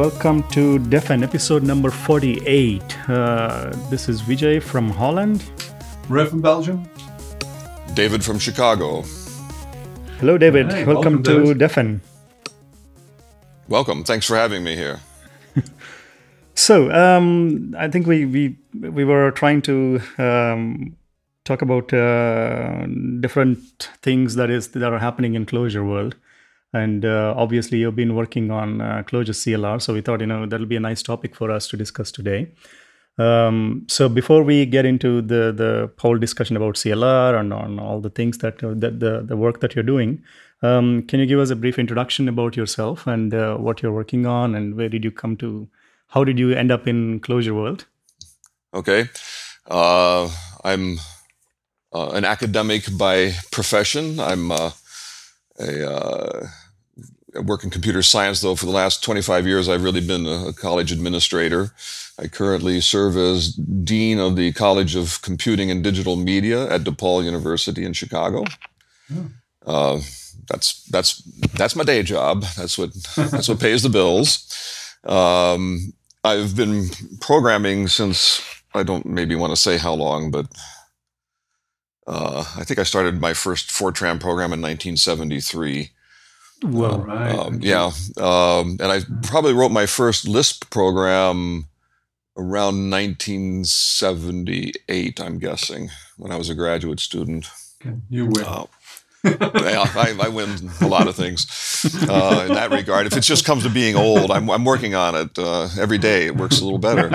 Welcome to Defn, episode number 48. Uh, this is Vijay from Holland. Ray from Belgium. David from Chicago. Hello, David. Hey, welcome, welcome, to David. Defn. Welcome. Thanks for having me here. So, um, I think we, we, we were trying to um, talk about uh, different things that is that are happening in Clojure world. And uh, obviously, you've been working on uh, Clojure CLR, so we thought you know that'll be a nice topic for us to discuss today. Um, so before we get into the the whole discussion about CLR and on all the things that uh, that the the work that you're doing, um, can you give us a brief introduction about yourself and uh, what you're working on and where did you come to? How did you end up in Clojure world? Okay. Uh, I'm an academic by profession. I'm a uh, I work in computer science, though. For the last 25 years, I've really been a, college administrator. I currently serve as dean of the College of Computing and Digital Media at DePaul University in Chicago. Uh, that's that's that's my day job. That's what that's what pays the bills. Um, I've been programming since I don't maybe want to say how long, but uh, I think I started my first Fortran program in 1973. Well, Right. Um, yeah, um, and I probably wrote my first Lisp program around 1978. I'm guessing when I was a graduate student. Okay, You win. Uh, yeah, I, I win a lot of things uh, in that regard. If it just comes to being old, I'm, I'm working on it uh, every day. It works a little better.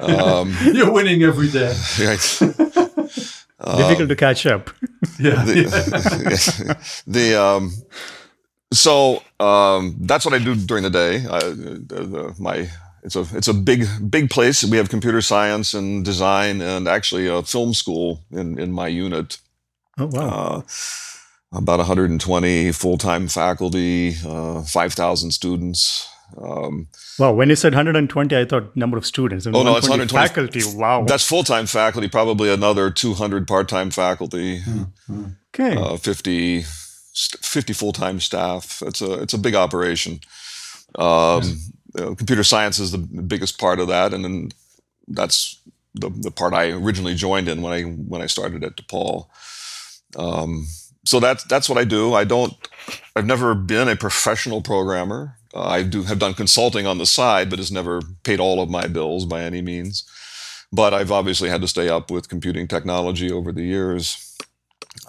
Um, You're winning every day. right. difficult to catch up. Yeah. the, the um, so um, that's what I do during the day. I, my it's a it's a big big place. We have computer science and design and actually a film school in in my unit. Oh wow! Uh, about 120 full time faculty, uh, 5,000 students. Um, wow! When you said 120, I thought number of students. And Oh, no, it's 120 120 faculty. Wow. that's full time faculty. Probably another 200 part time faculty. okay. uh, 50, st- 50 full-time staff. It's a it's a big operation. Um, you know, computer science is the biggest part of that, and then that's the, the part I originally joined in when I when I started at DePaul. Um, so that's that's what I do. I don't. I've never been a professional programmer. Uh, I do have done consulting on the side, but it's never paid all of my bills by any means. But I've obviously had to stay up with computing technology over the years.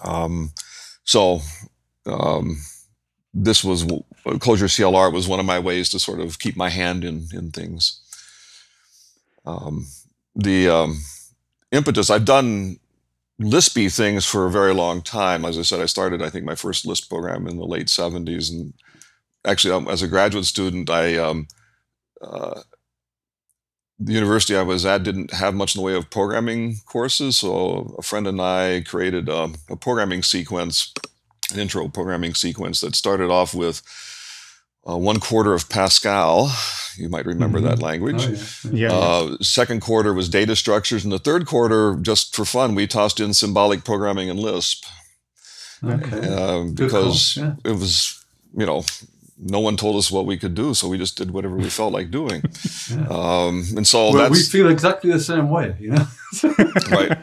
Um, so um, this was Clojure CLR was one of my ways to sort of keep my hand in in things. Um, the um, impetus I've done Lispy things for a very long time. As I said, I started I think my first Lisp program in the late '70s, and actually um, as a graduate student, I um, uh, the university I was at didn't have much in the way of programming courses, so a friend and I created um, a programming sequence, an intro programming sequence that started off with uh, one quarter of Pascal. You might remember that language. Oh, yeah. yeah. Uh, second quarter was data structures, and the third quarter, just for fun, we tossed in symbolic programming and Lisp Okay. uh, because yeah. it was, you know, no one told us what we could do, so we just did whatever we felt like doing. Yeah. Um, and so well, we feel exactly the same way, you know. right.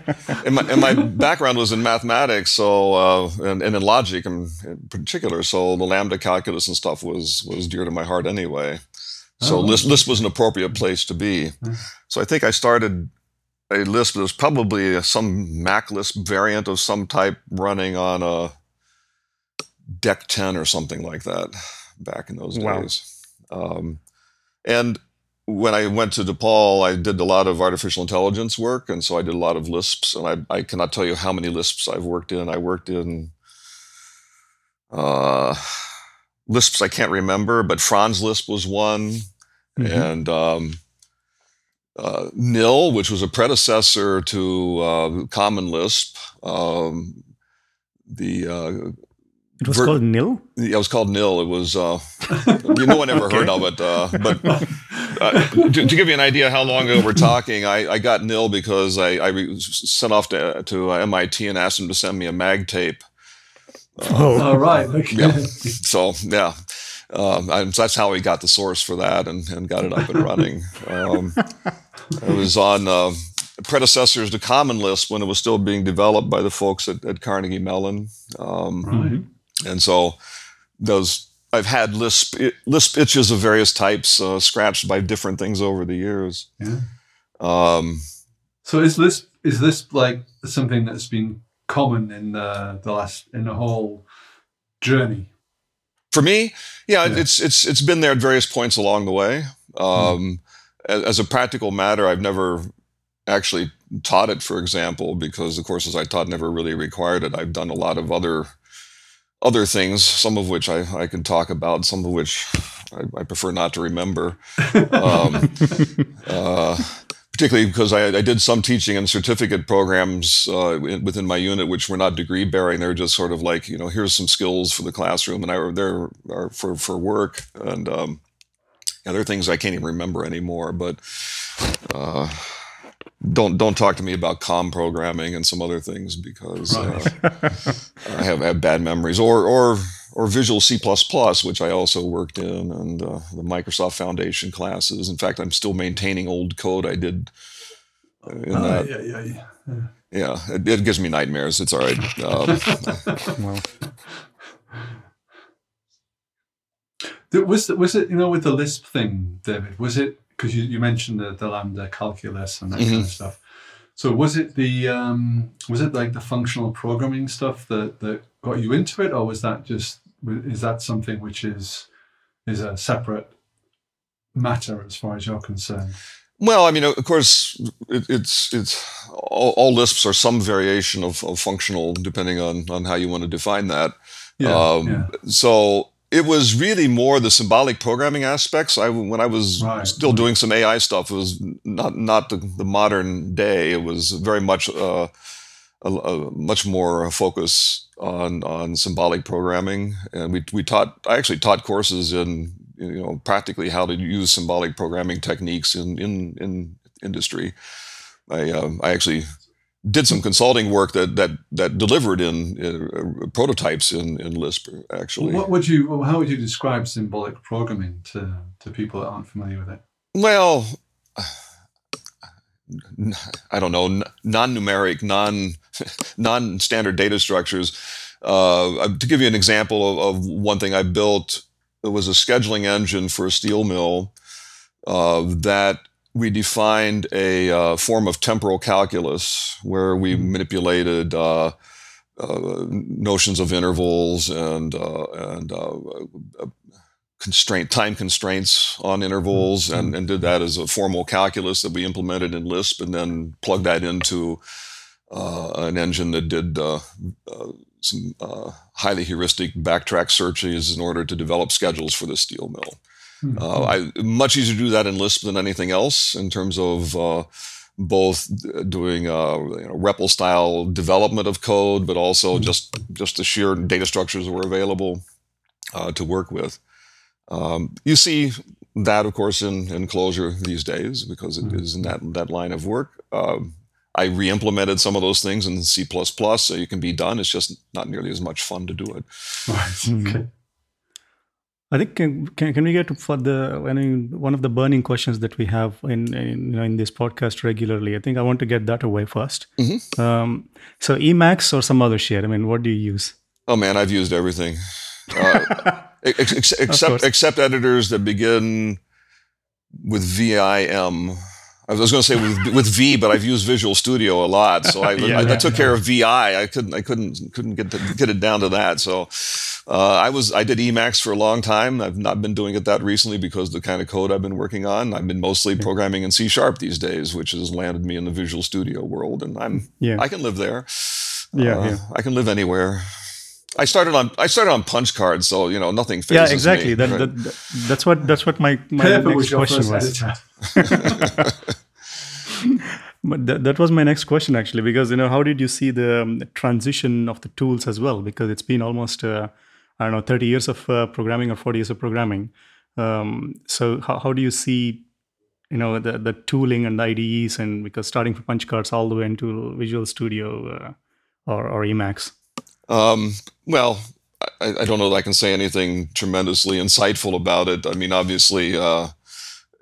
And my, and my background was in mathematics, so uh, and, and in logic in, in particular. So the lambda calculus and stuff was was dear to my heart anyway. So Oh. Lisp, Lisp was an appropriate place to be. So I think I started a Lisp that was probably some MacLisp variant of some type running on a DEC 10 or something like that back in those Wow. days. Um, and when I went to DePaul, I did a lot of artificial intelligence work, and so I did a lot of Lisps. And I, I cannot tell you how many Lisps I've worked in. I worked in uh, Lisps I can't remember, but Franz Lisp was one, Mhm. and um, uh, Nil, which was a predecessor to uh, Common Lisp. Um, the uh, it was ver- called NIL. yeah, it was called Nil. It was uh, you no one ever Okay. heard of it, uh, but uh, to, to give you an idea how long ago we're talking, I, I got nil because I, I re- sent off to, to uh, MIT and asked them to send me a mag tape. Oh, All right. Okay. Yeah. So yeah, Um, and that's how we got the source for that and, and got it up and running. Um, it was on uh, predecessors to Common Lisp when it was still being developed by the folks at, at Carnegie Mellon. Um, Right. And so those I've had Lisp Lisp itches of various types uh, scratched by different things over the years. Yeah. Um, So is this is this like something that's been common in the, the last in the whole journey? for me, yeah, Yeah. it's it's it's been there at various points along the way. Um, as, as a practical matter, I've never actually taught it, for example, because the courses I taught never really required it. I've done a lot of other other things, some of which I, I can talk about, some of which I, I prefer not to remember. Um, uh, particularly because I, I did some teaching in certificate programs uh, within my unit, which were not degree bearing. They're just sort of like, you know, here's some skills for the classroom, and I there are for for work, and um, yeah, there are things I can't even remember anymore. But uh, don't don't talk to me about COM programming and some other things because uh, I have, have bad memories, or or or Visual C++, which I also worked in, and uh, the Microsoft Foundation classes. In fact, I'm still maintaining old code I did uh, in Oh, that. yeah, yeah, yeah. Yeah, it, it gives me nightmares. It's all right. Um, Well, Was was it you know with the Lisp thing, David? Was it because you, you mentioned the, the lambda calculus and that kind of stuff? So was it the um, was it like the functional programming stuff that, that got you into it, or was that just is that something which is is a separate matter as far as you're concerned? well, I mean, of course, it, it's it's all, all Lisps are some variation of, of functional, depending on on how you want to define that. Yeah, Um, yeah. So it was really more the symbolic programming aspects. I when I was Right. still doing some AI stuff, it was not not the, the modern day. It was very much uh, a, a much more focus on on symbolic programming, and we we taught. I actually taught courses in you know practically how to use symbolic programming techniques in in in industry. I um, I actually did some consulting work that that that delivered in, uh prototypes in in Lisp actually. What would you? How would you describe symbolic programming to to people that aren't familiar with it? Well, I don't know, non-numeric, non non-standard data structures. Uh, to give you an example of, of one thing I built, it was a scheduling engine for a steel mill uh, that we defined a uh, form of temporal calculus where we manipulated uh, uh, notions of intervals and uh, and uh, constraint time constraints on intervals and, and did that as a formal calculus that we implemented in Lisp and then plugged that into uh, an engine that did uh, uh, some uh, highly heuristic backtrack searches in order to develop schedules for the steel mill. Hmm. Uh, I much easier to do that in Lisp than anything else in terms of uh, both doing uh, you know, REPL style development of code, but also just just the sheer data structures that were available uh, to work with. Um, you see that, of course, in, in Clojure these days because it is in that that line of work. Um, I re-implemented some of those things in C++, so you can be done. It's just not nearly as much fun to do it. Right. Okay. I think can, can can we get for the I mean one of the burning questions that we have in, in you know in this podcast regularly. I think I want to get that away 1st Mhm. Um, so Emacs or some other shit. I mean, what do you use? Oh man, I've used everything, uh, ex- ex- except except editors that begin with VIM. I was going to say with, with V, but I've used Visual Studio a lot, so I, Yeah, I, I took care of VI. I couldn't I couldn't couldn't get to, get it down to that. So uh, I was I did Emacs for a long time. I've not been doing it that recently because the kind of code I've been working on. I've been mostly programming in C sharp these days, which has landed me in the Visual Studio world, and I'm Yeah. I can live there. Yeah, Uh, yeah. I can live anywhere. I started on I started on punch cards, so you know nothing. yeah, exactly. Me, That, right? that, that- that's what that's what my my Paper next was question was. But that, that was my next question actually, because you know, how did you see the, um, transition of the tools as well? Because it's been almost uh, I don't know, thirty years of uh, programming or forty years of programming. Um, so how, how do you see, you know, the the tooling and the IDEs, and because starting from punch cards all the way into Visual Studio uh, or or Emacs. Um, well, I, I, don't know that I can say anything tremendously insightful about it. I mean, obviously, uh,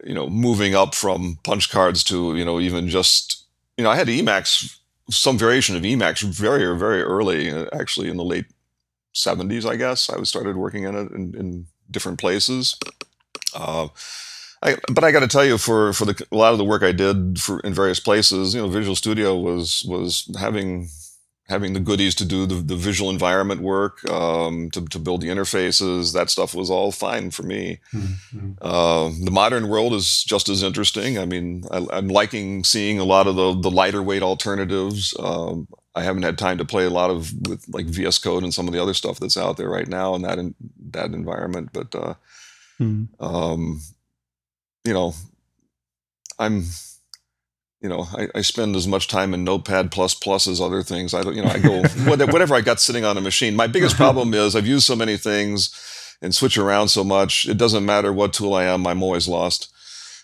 you know, moving up from punch cards to you know even just you know, I had Emacs, some variation of Emacs, very very early, uh, actually in the late '70s, I guess. I started working in it in, in different places. Uh, I, but I got to tell you, for for the, a lot of the work I did for in various places, you know, Visual Studio was was having having the goodies to do the, the visual environment work, um, to, to build the interfaces, that stuff was all fine for me. Mm-hmm. Uh, the modern world is just as interesting. I mean, I, am liking seeing a lot of the, the lighter weight alternatives. Um, I haven't had time to play a lot of with like VS Code and some of the other stuff that's out there right now in that in that environment. But uh, mm. um, you know, I'm you know, I, I, spend as much time in Notepad plus plus as other things. I don't, you know, I go whatever I got sitting on a machine. My biggest problem is I've used so many things and switch around so much. It doesn't matter what tool I am. I'm always lost.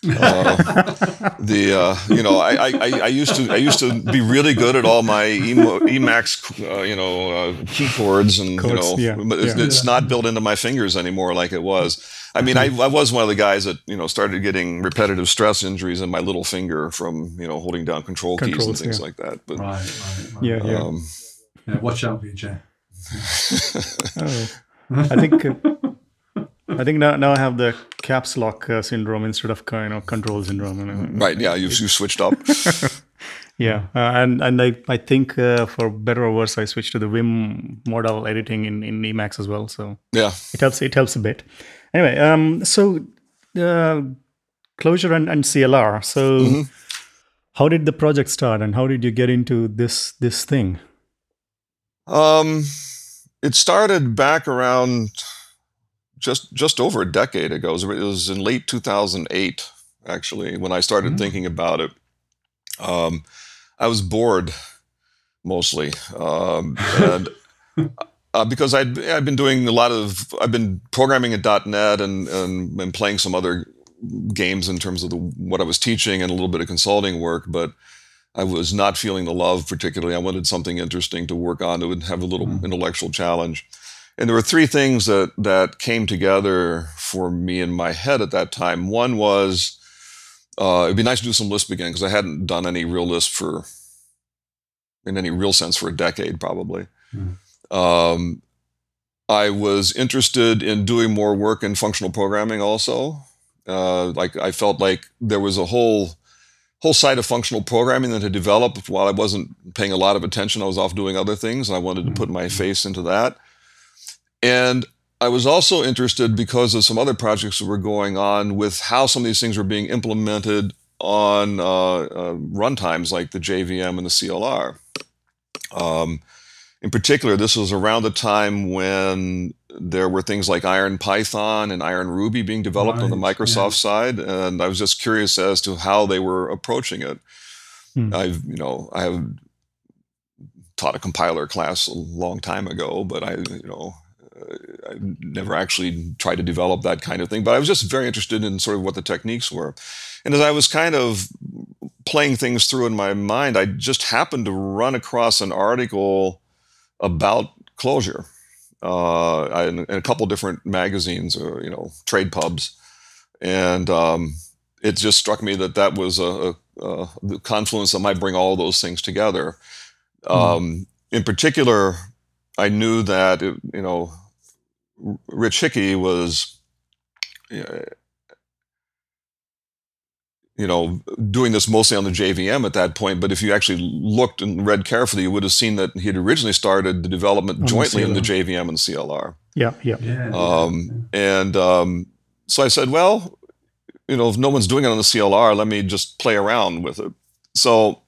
Uh, the uh, you know I, I, I used to I used to be really good at all my Emacs uh, you know uh, keyboards and Codes, you know yeah, but it's, yeah. it's, not built into my fingers anymore like it was. I mean I, I was one of the guys that you know started getting repetitive stress injuries in my little finger from you know holding down control Controls, keys and things yeah. like that. But right, right, right. yeah, yeah. Um, yeah. Watch out, Vijay. oh, I think. I think now, now I have the caps lock uh, syndrome instead of you know control syndrome. Right. Yeah. You've you switched up. yeah, uh, and and I I think uh, for better or worse, I switched to the Vim modal editing in in Emacs as well. So yeah, it helps. It helps a bit. Anyway, um, so uh, Clojure and, and CLR. So mm-hmm. how did the project start, and how did you get into this this thing? Um, it started back around just just over a decade ago. It was in late 2008, actually, when I started mm-hmm. thinking about it. Um, I was bored mostly, um, and uh, because I'd I'd been doing a lot of I've been programming in .NET and, and and playing some other games in terms of the, what I was teaching and a little bit of consulting work, but I was not feeling the love particularly. I wanted something interesting to work on that would have a little mm-hmm. intellectual challenge and there were three things that that came together for me in my head at that time. One was uh, it'd be nice to do some Lisp again because I hadn't done any real Lisp for, in any real sense, for a decade probably. Mm. Um, I was interested in doing more work in functional programming also. Uh, like I felt like there was a whole whole side of functional programming that had developed while I wasn't paying a lot of attention. I was off doing other things, and I wanted to put my hmm. face into that. And I was also interested because of some other projects that were going on with how some of these things were being implemented on uh, uh, runtimes like the JVM and the CLR. Um, in particular, this was around the time when there were things like IronPython and IronRuby being developed right, on the Microsoft yeah. side, and I was just curious as to how they were approaching it. Hmm. I've, you know, I have taught a compiler class a long time ago, but I, you know, I never actually tried to develop that kind of thing, but I was just very interested in sort of what the techniques were. And as I was kind of playing things through in my mind, I just happened to run across an article about Clojure uh, in, in, a couple different magazines or you know trade pubs, and um, it just struck me that that was a, a, a, the confluence that might bring all those things together. Mm. Um, in particular, I knew that it, you know Rich Hickey was, you know, doing this mostly on the JVM at that point. But if you actually looked and read carefully, you would have seen that he had originally started the development on jointly the in the JVM and CLR. Yeah, yeah. yeah, um, yeah. And um, so I said, well, you know, if no one's doing it on the CLR, let me just play around with it. So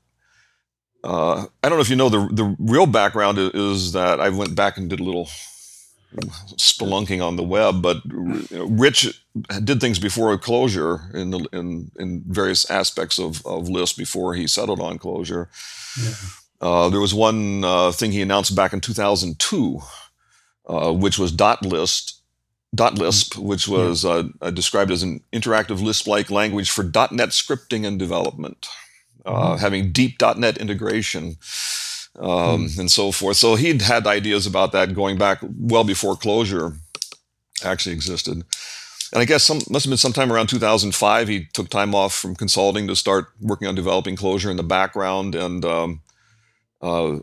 uh, I don't know if you know the the real background is that I went back and did a little spelunking on the web, but Rich did things before Clojure in the, in in various aspects of, of Lisp before he settled on Clojure. Yeah. Uh, there was one uh, thing he announced back in 2002, uh, which was dot list, dot Lisp, which was yeah. Uh, described as an interactive Lisp-like language for .NET scripting and development, mm-hmm. having deep .NET integration um, and so forth. So he'd had ideas about that going back well before Clojure actually existed. And I guess some must have been sometime around 2005. He took time off from consulting to start working on developing Clojure in the background. And um, uh,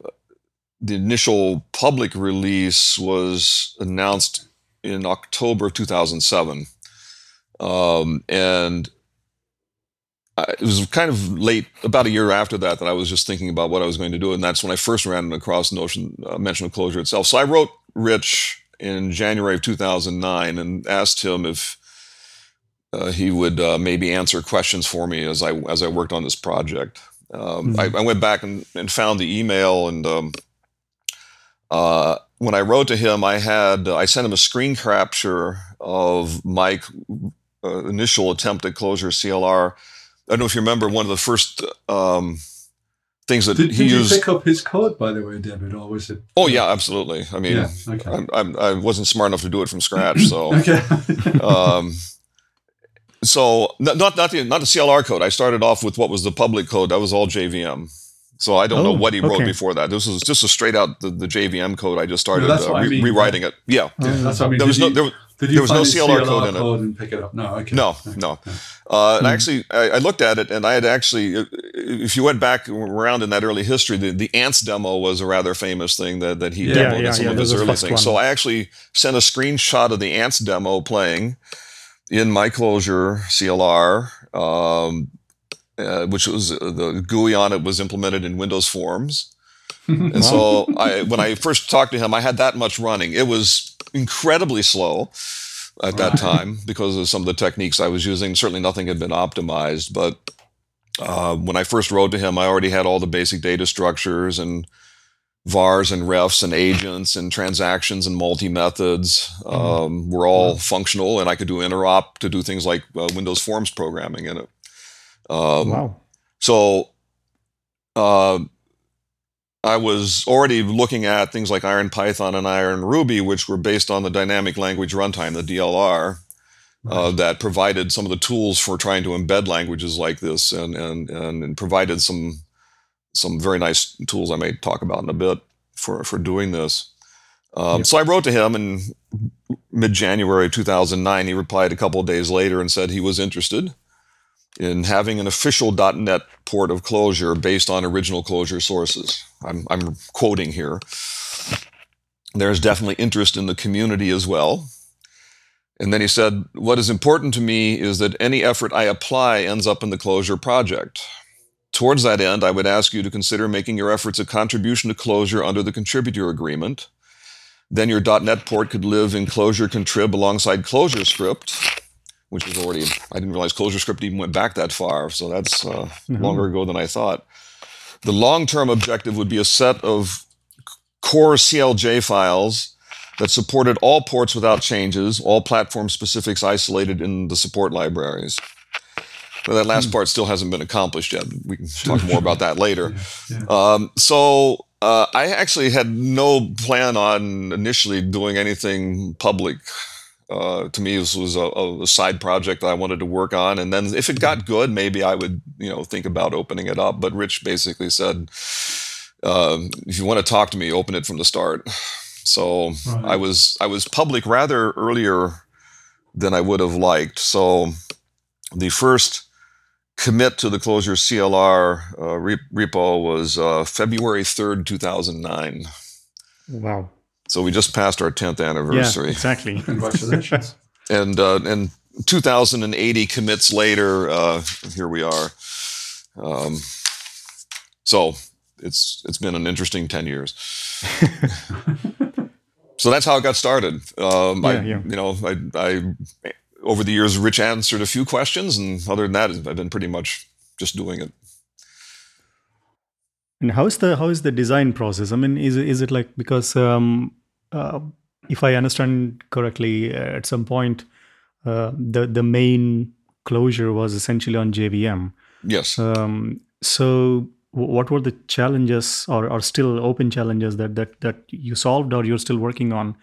the initial public release was announced in October of 2007. Um, and it was kind of late, about a year after that, that I was just thinking about what I was going to do, and that's when I first ran across the notion uh, mention of Clojure itself. So I wrote Rich in January of 2009 and asked him if uh, he would uh, maybe answer questions for me as I as I worked on this project. Um, mm-hmm. I, I, went back and, and found the email, and um, uh, when I wrote to him, I had I sent him a screen capture of my uh, initial attempt at Clojure CLR don't know if you remember one of the first um, things that did, he did used. you pick up his code, by the way, David, or was it? Oh yeah, absolutely. I mean, yeah, okay. I, I, I, wasn't smart enough to do it from scratch, so. okay. um, so not not the not the CLR code. I started off with what was the public code. That was all JVM. So I don't oh, know what he wrote okay. before that. This was just a straight out the, the JVM code. I just started uh, re- I mean, rewriting it. Yeah, yeah that's what I mean. There was no there, did you there was no CLR, CLR code in it. And pick it up? No, okay. No, no. Uh, and hmm. actually, I, I, looked at it, and I had actually, if you went back around in that early history, the, the Ants demo was a rather famous thing that, that he yeah, demoed yeah, in some yeah, of his early things. One. So I actually sent a screenshot of the Ants demo playing in my Clojure CLR. Um, uh, which was uh, the GUI on it was implemented in Windows Forms. and so I, when I first talked to him, I had that much running. It was incredibly slow at that time because of some of the techniques I was using. Certainly nothing had been optimized, but uh, when I first wrote to him, I already had all the basic data structures and vars and refs and agents and transactions and multi methods mm-hmm. um, were all functional, and I could do interop to do things like uh, Windows Forms programming in it. Um, wow. So uh, I was already looking at things like IronPython and IronRuby, which were based on the dynamic language runtime, the DLR, uh, that provided some of the tools for trying to embed languages like this, and and and, provided some some very nice tools I may talk about in a bit for for doing this. Um, yep. So I wrote to him in mid January 2009. He replied a couple of days later and said he was interested in having an official .NET port of Clojure based on original Clojure sources. I'm, I'm quoting here. There's definitely interest in the community as well. And then he said, What is important to me is that any effort I apply ends up in the Clojure project. Towards that end, I would ask you to consider making your efforts a contribution to Clojure under the contributor agreement. Then your .NET port could live in Clojure contrib alongside ClojureScript which was already I didn't realize ClojureScript even went back that far, so that's uh, mm-hmm. longer ago than I thought. The long-term objective would be a set of core CLJ files that supported all ports without changes, all platform specifics isolated in the support libraries. But that last mm. part still hasn't been accomplished yet. We can talk more about that later. Yeah, yeah. Um, so uh, I actually had no plan on initially doing anything public uh, to me this was a, a, side project that I wanted to work on. And then if it got good, maybe I would, you know, think about opening it up. But Rich basically said, uh, if you want to talk to me, open it from the start. So right. I was I was public rather earlier than I would have liked. So the first commit to the Clojure CLR uh, repo was uh, February 3rd, 2009. Wow. So we just passed our 10th anniversary. Yeah, exactly. Congratulations. and uh, and 2080 commits later, uh, here we are. Um, so it's it's been an interesting 10 years. so that's how it got started. Um, yeah, I, yeah. you know, I, I over the years, Rich answered a few questions, and other than that, I've been pretty much just doing it. And how is the how is the design process? I mean, is is it like because um, uh, if I understand correctly, uh, at some point, uh, the the main Clojure was essentially on JVM. Yes. Um, so, what were the challenges, or, or still open challenges that that that you solved, or you're still working on,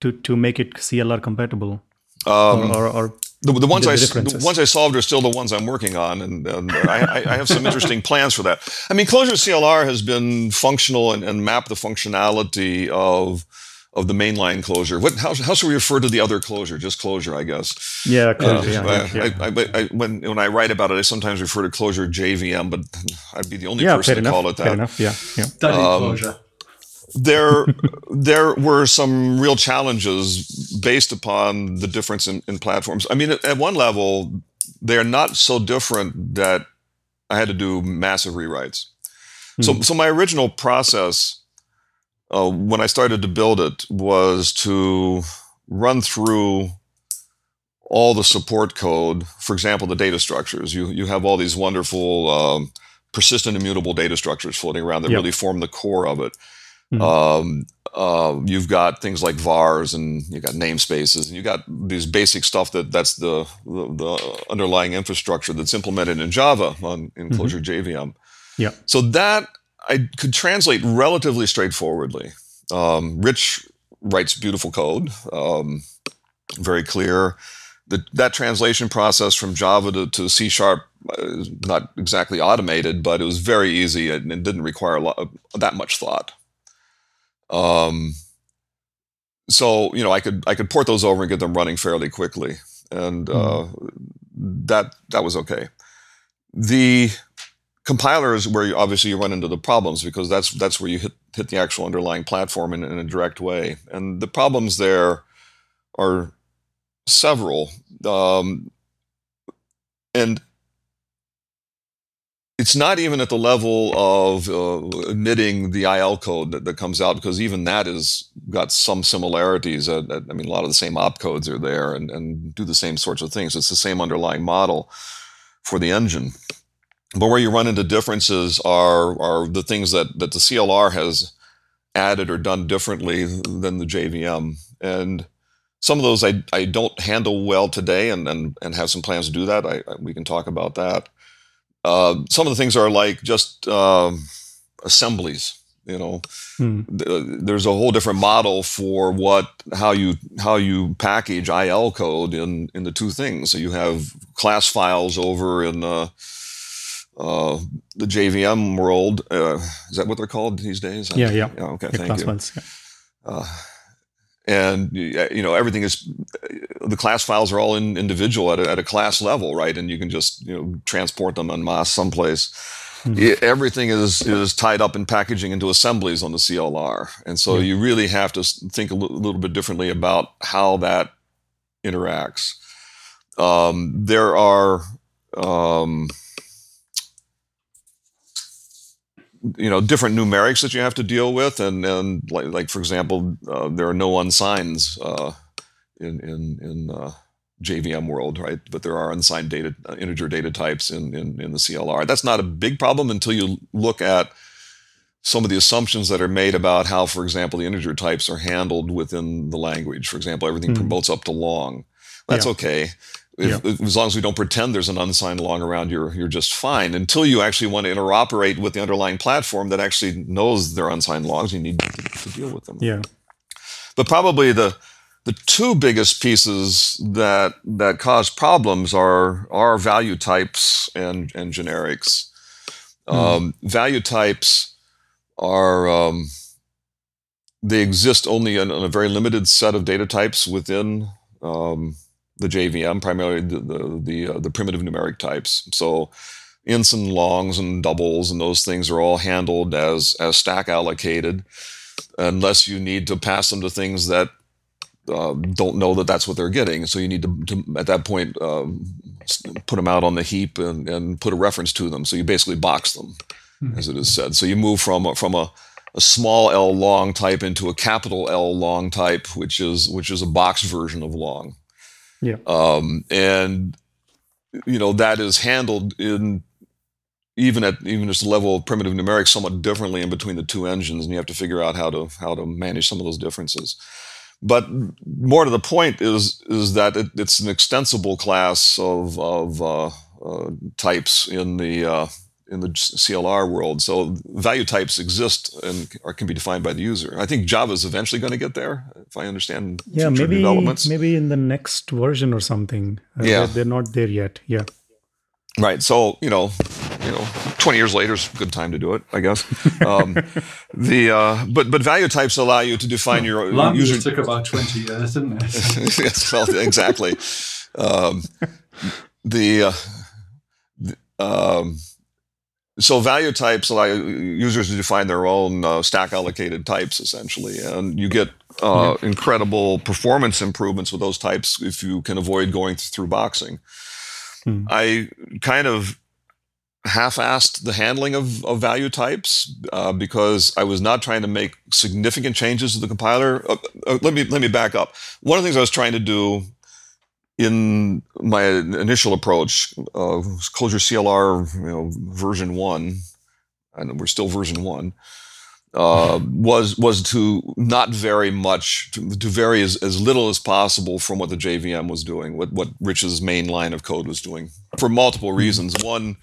to to make it CLR compatible? Um, or, or, or, the, the ones the I s- the differences. ones I solved are still the ones I'm working on, and, and I, I- I have some interesting plans for that. I mean, Clojure CLR has been functional and, and mapped the functionality of of the mainline Clojure. What how, how should we refer to the other Clojure? Just Clojure, I guess. Yeah, Uh, Clojure. yeah, yeah, yeah. I, I, I, when when I write about it, I sometimes refer to Clojure JVM, but I'd be the only yeah, person to enough. call it Fair that. enough. Yeah, yeah. Daddy Um, Clojure. There there were some real challenges based upon the difference in, in platforms. I mean, at, one level, they're not so different that I had to do massive rewrites. So, Mhm. so my original process uh, when I started to build it was to run through all the support code. For example, the data structures. You you have all these wonderful um, persistent immutable data structures floating around that Yep. really form the core of it. Mhm. Um, uh, you've got things like vars and you've got namespaces and you've got these basic stuff that that's the the, the underlying infrastructure that's implemented in Java on in Mhm. JVM. Yeah. So that I could translate relatively straightforwardly. Um, Rich writes beautiful code, um, very clear. The, that translation process from Java to, to C sharp uh, is not exactly automated, but it was very easy and it didn't require a lot, that much thought. Um, so you know, I could I could port those over and get them running fairly quickly, and uh, that that was okay. The compiler is where you, obviously you run into the problems because that's that's where you hit hit the actual underlying platform in, in a direct way, and the problems there are several, um, and it's not even at the level of uh, admitting the IL code that, that comes out because even that has got some similarities. I mean, a lot of the same opcodes are there and, and do the same sorts of things. It's the same underlying model for the engine. But where you run into differences are are the things that, that the CLR has added or done differently than the JVM. And some of those I, I don't handle well today and, and, and have some plans to do that. I, I we can talk about that. Uh, some of the things are like just um, assemblies. You know, Hmm. There's a whole different model for what how you how you package IL code in in the two things. So you have class files over in uh, uh, the JVM world. Uh, is that what they're called these days? Yeah, yeah. okay, Yeah, thank you. ones. Yeah. Uh, and you know everything is the class files are all in individual at a, at a class level right and you can just you know transport them en masse someplace Mhm. Everything is is tied up in packaging into assemblies on the clr and so Yeah. you really have to think a little bit differently about how that interacts um, there are um, you know different numerics that you have to deal with. And and like, like for example uh, there are no unsigns uh, in in in uh, JVM world right? But there are unsigned data uh, integer data types in, in in the CLR that's not a big problem until you look at some of the assumptions that are made about how for example the integer types are handled within the language. For example everything Hmm. promotes up to long. That's Yeah. okay if, if- as long as we don't pretend there's an unsigned long around, you're you're just fine. Until you actually want to interoperate with the underlying platform that actually knows they're unsigned longs, you need to, to deal with them. Yeah. But probably the the two biggest pieces that that cause problems are are value types and and generics. Um, value types are um, they exist only in, in a very limited set of data types within um, the JVM, primarily the the the, uh, the primitive numeric types. So ints and longs and doubles and those things are all handled as as stack allocated, unless you need to pass them to things that uh, don't know that that's what they're getting. So you need to, to at that point um, put them out on the heap and, and put a reference to them. So you basically box them, Mhm. as it is said. So you move from a, from a a small L long type into a capital L long type, which is which is a box version of long. Yeah. Um, and you know that is handled in even at even just the level of primitive numerics somewhat differently in between the two engines, and you have to figure out how to how to manage some of those differences. But more to the point is is that it, it's an extensible class of of uh, uh, types in the uh, in the CLR world. So value types exist and are, can be defined by the user. I think Java is eventually going to get there, if I understand. Yeah, maybe developments. maybe in the next version or something. Uh, yeah, they're, they're not there yet. Yeah. Right. So you know, you know, 20 years later is a good time to do it, I guess. Um, the uh, but but value types allow you to define your Lambda user. took about 20 years, didn't it? yes, well, exactly. Um, the, uh, the um, so value types allow users to define their own uh, stack allocated types essentially, and you get uh, incredible performance improvements with those types if you can avoid going through boxing. Hmm. I kind of half-assed the handling of, of value types uh, because I was not trying to make significant changes to the compiler. Uh, uh, let me let me back up. One of the things I was trying to do in my initial approach, uh, Clojure CLR you know, version one, and we're still version one, uh, was was to not vary much, to, to vary as, as little as possible from what the JVM was doing, what what Rich's main line of code was doing, for multiple mm-hmm. reasons. One,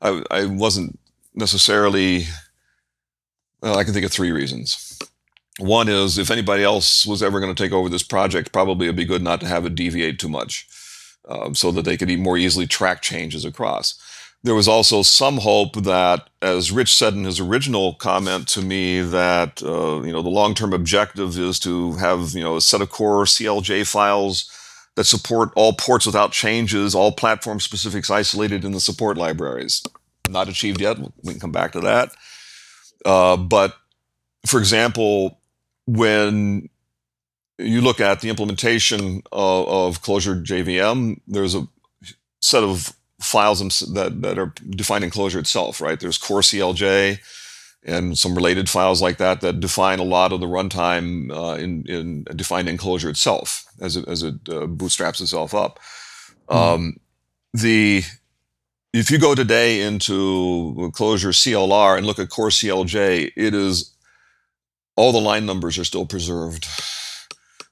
I, I wasn't necessarily. Well, I can think of three reasons. One is if anybody else was ever going to take over this project, probably it'd be good not to have it deviate too much um, so that they could more easily track changes across. There was also some hope that, as Rich said in his original comment to me, that uh, you know the long-term objective is to have you know a set of core CLJ files that support all ports without changes, all platform specifics isolated in the support libraries. Not achieved yet. We can come back to that. Uh, but for example, when you look at the implementation of, of Clojure JVM, there's a set of files that, that are defined in Clojure itself, right? There's core CLJ and some related files like that that define a lot of the runtime uh, in, in defined in Clojure itself as it, as it uh, bootstraps itself up. Mm-hmm. Um, the if you go today into Clojure CLR and look at core CLJ, it is all the line numbers are still preserved.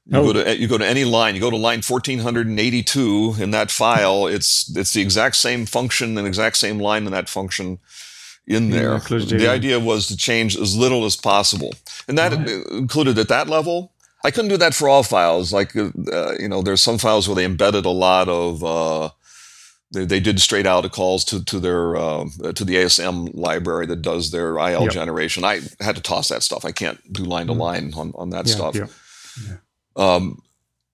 You, oh. go to, you go to any line, you go to line 1482 in that file, it's, it's the exact same function and exact same line in that function in there. Yeah, the idea was to change as little as possible. And that right. included at that level. I couldn't do that for all files. Like, uh, you know, there's some files where they embedded a lot of, uh, they, they did straight out calls to, to their, uh, to the ASM library that does their IL yep. generation. I had to toss that stuff. I can't do line to mm. line on, on that yeah, stuff. Yeah. Um,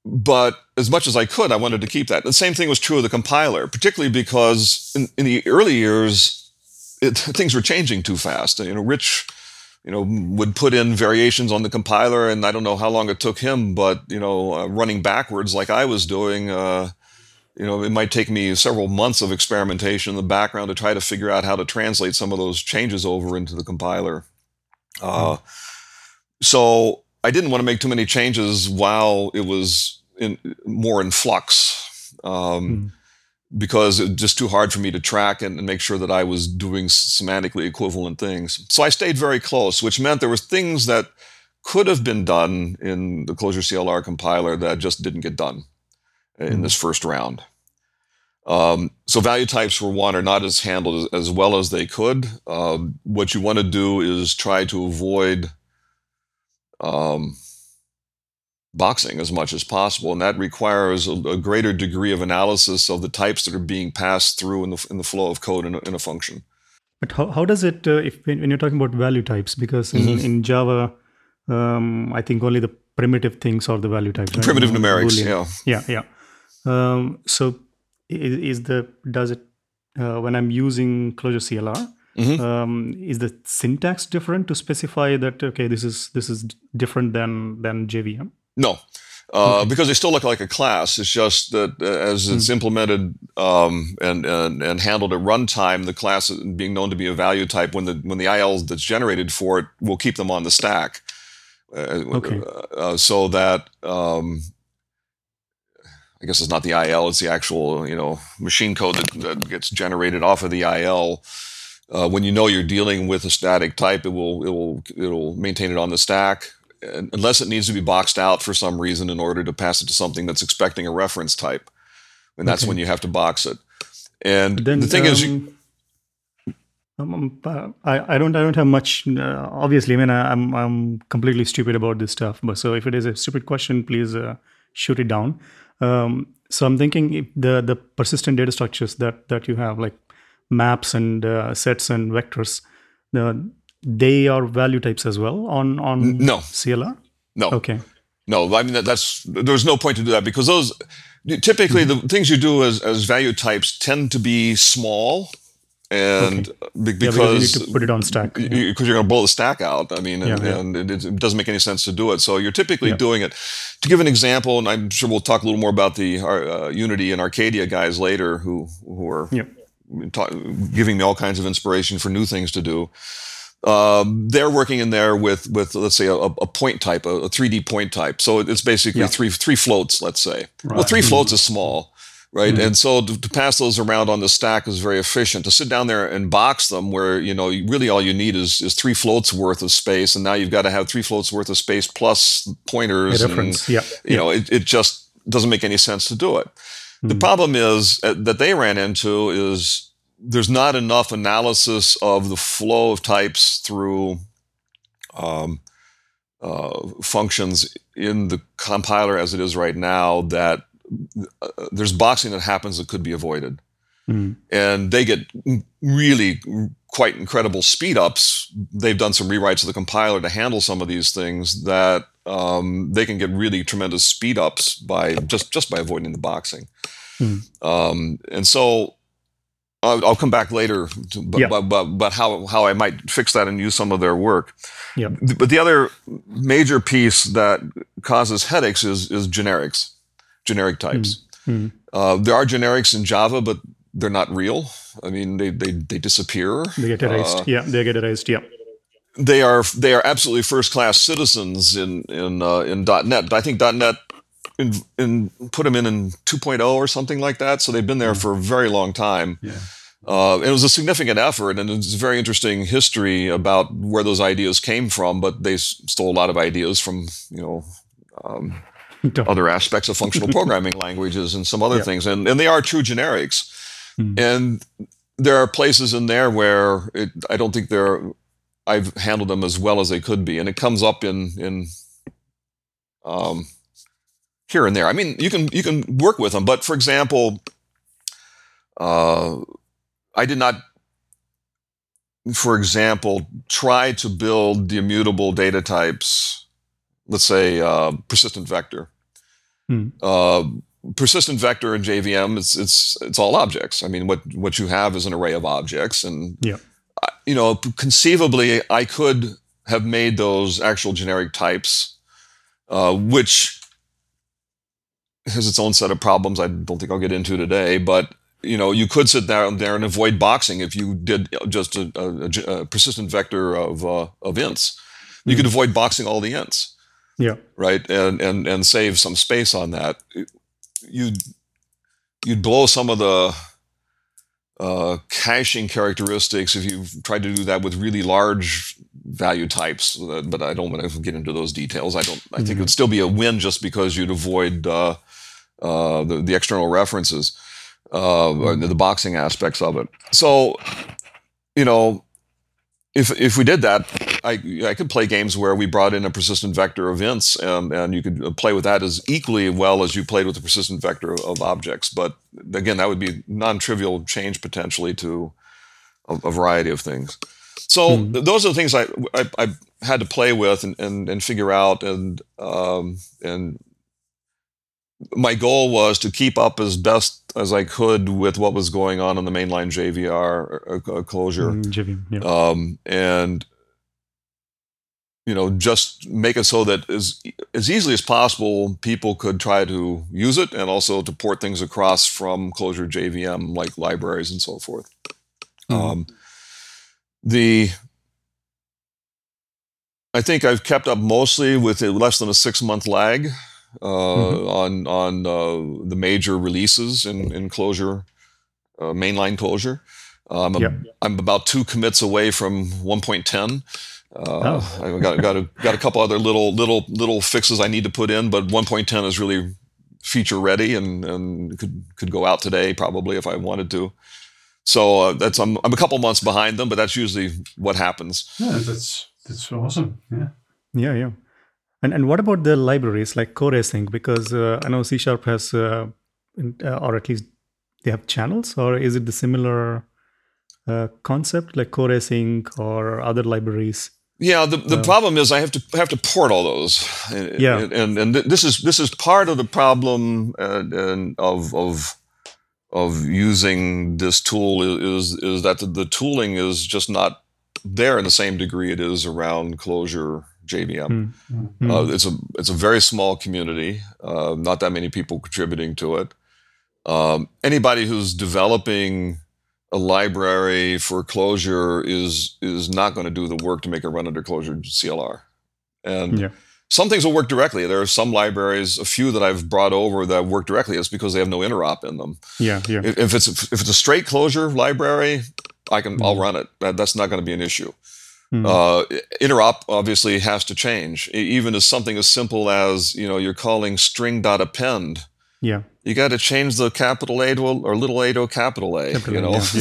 but as much as I could, I wanted to keep that. The same thing was true of the compiler, particularly because in, in the early years, it, things were changing too fast. You know, Rich, you know, would put in variations on the compiler, and I don't know how long it took him, but you know, uh, running backwards like I was doing, uh, you know, it might take me several months of experimentation in the background to try to figure out how to translate some of those changes over into the compiler. Uh, mm. So I didn't want to make too many changes while it was in, more in flux. Um, mm. Because it was just too hard for me to track and, and make sure that I was doing semantically equivalent things. So I stayed very close, which meant there was things that could have been done in the Clojure CLR compiler that just didn't get done in this first round. Um, so value types for one are not as handled as, as well as they could. Um, what you want to do is try to avoid um, boxing as much as possible, and that requires a, a, greater degree of analysis of the types that are being passed through in the in the flow of code in a, in a function. But how, how does it uh, if when you're talking about value types? Because in, mm-hmm. in Java, um, I think only the primitive things are the value types. Right? Primitive numerics, Boolean. yeah, yeah, yeah. Um, so is, is, the does it uh, when I'm using Clojure CLR? Mm-hmm. Um, is the syntax different to specify that okay this is this is different than than JVM? No, uh, okay. because they still look like a class. It's just that uh, as it's mm. implemented um, and, and, and handled at runtime, the class being known to be a value type, when the when the IL that's generated for it will keep them on the stack. Uh, okay. Uh, so that um, I guess it's not the IL; it's the actual you know machine code that, that gets generated off of the IL. Uh, when you know you're dealing with a static type, it will it will it'll maintain it on the stack unless it needs to be boxed out for some reason in order to pass it to something that's expecting a reference type, and that's okay. when you have to box it. And then, the thing um, is, you, Um, um, I, I don't I don't have much. Uh, obviously, I mean I, am I'm, I'm completely stupid about this stuff. But so if it is a stupid question, please uh, shoot it down. Um, so I'm thinking the the persistent data structures that that you have, like maps and uh, sets and vectors, the they are value types as well on on no CLR. No. Okay. No, I mean that, that's there's no point to do that because those typically the things you do as as value types tend to be small and Okay. be- Yeah, because because you need to put it on stack. because you, are going to blow the stack out. I mean, and, Yeah, yeah. and it, it doesn't make any sense to do it. So you're typically Yeah. doing it. To give an example, and I'm sure we'll talk a little more about the uh, Unity and Arcadia guys later, who who are ta- giving me all kinds of inspiration for new things to do. Um, they're working in there with with let's say a, a point type, a, a 3D point type. So it's basically Yeah. three three floats. Let's say. Well, Right. three floats is small, right? Mhm. And so to, to pass those around on the stack is very efficient. To sit down there and box them, where you know really all you need is is three floats worth of space, and now you've got to have three floats worth of space plus A pointers and. Yeah. you know, it, it just doesn't make any sense to do it. The Mm. problem is uh, that they ran into is there's not enough analysis of the flow of types through um, uh, functions in the compiler as it is right now that there's boxing that happens that could be avoided Mm. and they get really quite incredible speed ups. They've done some rewrites of the compiler to handle some of these things that um, they can get really tremendous speed ups by just just by avoiding the boxing. Hmm. Um, and so I'll, I'll come back later, to, but, Yeah. but, but, but how how I might fix that and use some of their work. Yeah. But the other major piece that causes headaches is is generics, generic types. Mm. Uh, there are generics in Java, but they're not real. I mean, they they, they disappear. They get erased. Uh, yeah, they get erased. Yeah. they are they are absolutely first class citizens in in uh, in .NET. But I think .NET in, in put them in in 2.0 or something like that. So they've been there for a very long time. Yeah. Uh, it was a significant effort, and it's a very interesting history about where those ideas came from. But they s- stole a lot of ideas from you know um, other aspects of functional programming languages and some other Yeah. things, and and they are true generics. Hmm. And there are places in there where it, I don't think they're I've handled them as well as they could be, and it comes up in in um, here and there. I mean, you can you can work with them, but for example, uh, I did not, for example, try to build the immutable data types. Let's say uh, persistent vector. Hmm. Uh, persistent vector in JVM it's it's it's all objects. I mean, what what you have is an array of objects, and Yeah. You know, conceivably, I could have made those actual generic types, uh, which has its own set of problems. I don't think I'll get into today, but you know, you could sit down there and avoid boxing if you did just a, a- a persistent vector of uh, of ints. You could avoid boxing all the ints Yeah. right? And and and save some space on that. You'd you'd blow some of the uh, caching characteristics if you've tried to do that with really large value types but i don't want to get into those details. I don't i think Mhm. it would still be a win just because you'd avoid uh, uh, the, the external references uh, or the boxing aspects of it. So you know if if we did that I, I could play games where we brought in a persistent vector of ints and, and you could uh, play with that as equally well as you played with the persistent vector of objects. But again, that would be non-trivial change potentially to a, a variety of things. So Hmm. th- those are the things I, I, I had to play with and, and, and figure out. And, um, and my goal was to keep up as best as I could with what was going on in the mainline JVR uh, uh, Clojure Mm, JVM. Yeah. um, and you know just make it so that as as easily as possible people could try to use it and also to port things across from Clojure JVM like libraries and so forth. Mhm. Um, the I think I've kept up mostly with a less than a six month lag uh, Mhm. on on uh, the major releases in in Clojure uh, mainline Clojure. Um, I'm, Yep. I'm about two commits away from 1.10. Uh, Oh. I've got got a got a couple other little little little fixes I need to put in, but 1.10 is really feature ready and and could could go out today probably if I wanted to. So uh, that's I'm, I'm a couple months behind them, but that's usually what happens. Yeah, that's that's awesome. Yeah. Yeah, yeah. And and what about the libraries like Core Async? Because uh, I know C Sharp has, uh, uh, or at least they have channels, or is it the similar uh, concept like Core Async or other libraries? Yeah, the, the problem is I have to I have to port all those. And, Yeah. and and, and th- this is this is part of the problem uh, and of of of using this tool is is that the, the tooling is just not there in the same degree it is around Clojure JVM. Hmm. Uh, it's a it's a very small community. Uh, not that many people contributing to it. Um, anybody who's developing a library for Clojure is is not going to do the work to make it run under Clojure CLR. And Yeah. some things will work directly. There are some libraries, a few that I've brought over that work directly. It's because they have no interop in them. Yeah, yeah. If, it's if it's a straight Clojure library, I can I'll Mhm. run it. That, that's not going to be an issue. Hmm. Uh, interop obviously has to change. Even as something as simple as you know you're calling string.append, yeah. You got to change the capital A to a, or little a to a capital A. Capital you know, yeah,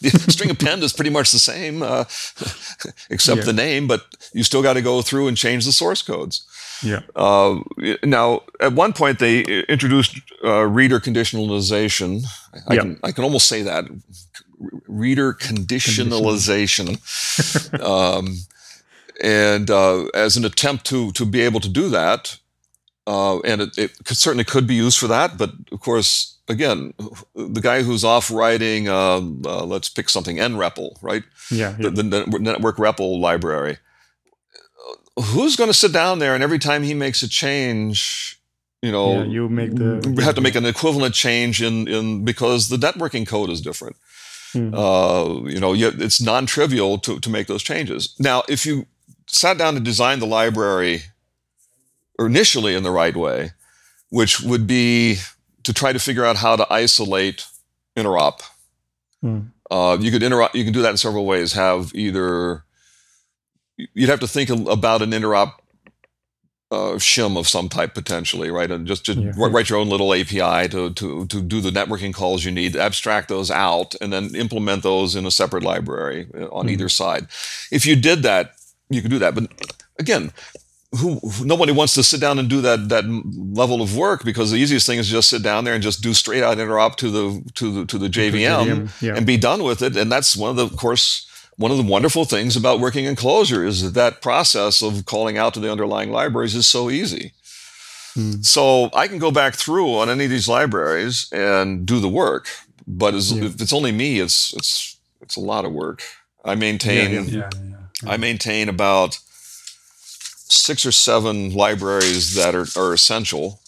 the string append is pretty much the same, uh, except Yeah. the name, but you still got to go through and change the source codes. Yeah. Uh, now, at one point, they introduced uh, reader conditionalization. I, Yeah. can I can almost say that reader conditionalization, um, and uh, as an attempt to to be able to do that, uh, and it, it could, certainly could be used for that. But of course, again, the guy who's off writing, um, uh, let's pick something, nREPL, right? Yeah. yeah. the, the net- network REPL library. Who's going to sit down there and every time he makes a change, you know, yeah, you make the we have to make an equivalent change in in because the networking code is different. Hmm. Uh, you know, you, it's non-trivial to to make those changes. Now, if you sat down to design the library initially in the right way, which would be to try to figure out how to isolate interop Hmm. uh, you could interrupt. You can do that in several ways. Have either you'd have to think about an interop uh, shim of some type potentially, right? And just just Yeah. write, your own little API to to to do the networking calls you need, abstract those out, and then implement those in a separate library uh, on Mhm. either side. If you did that, you could do that. But again. Who, who- nobody wants to sit down and do that that level of work because the easiest thing is just sit down there and just do straight out interop to the to the to the JVM Yeah. and be done with it. And that's one of the, of course, one of the wonderful things about working in Clojure is that that process of calling out to the underlying libraries is so easy. Hmm. So I can go back through on any of these libraries and do the work. But as, Yeah. if it's only me, it's it's it's a lot of work. I maintain Yeah, Yeah, yeah. I maintain about six or seven libraries that are, are essential.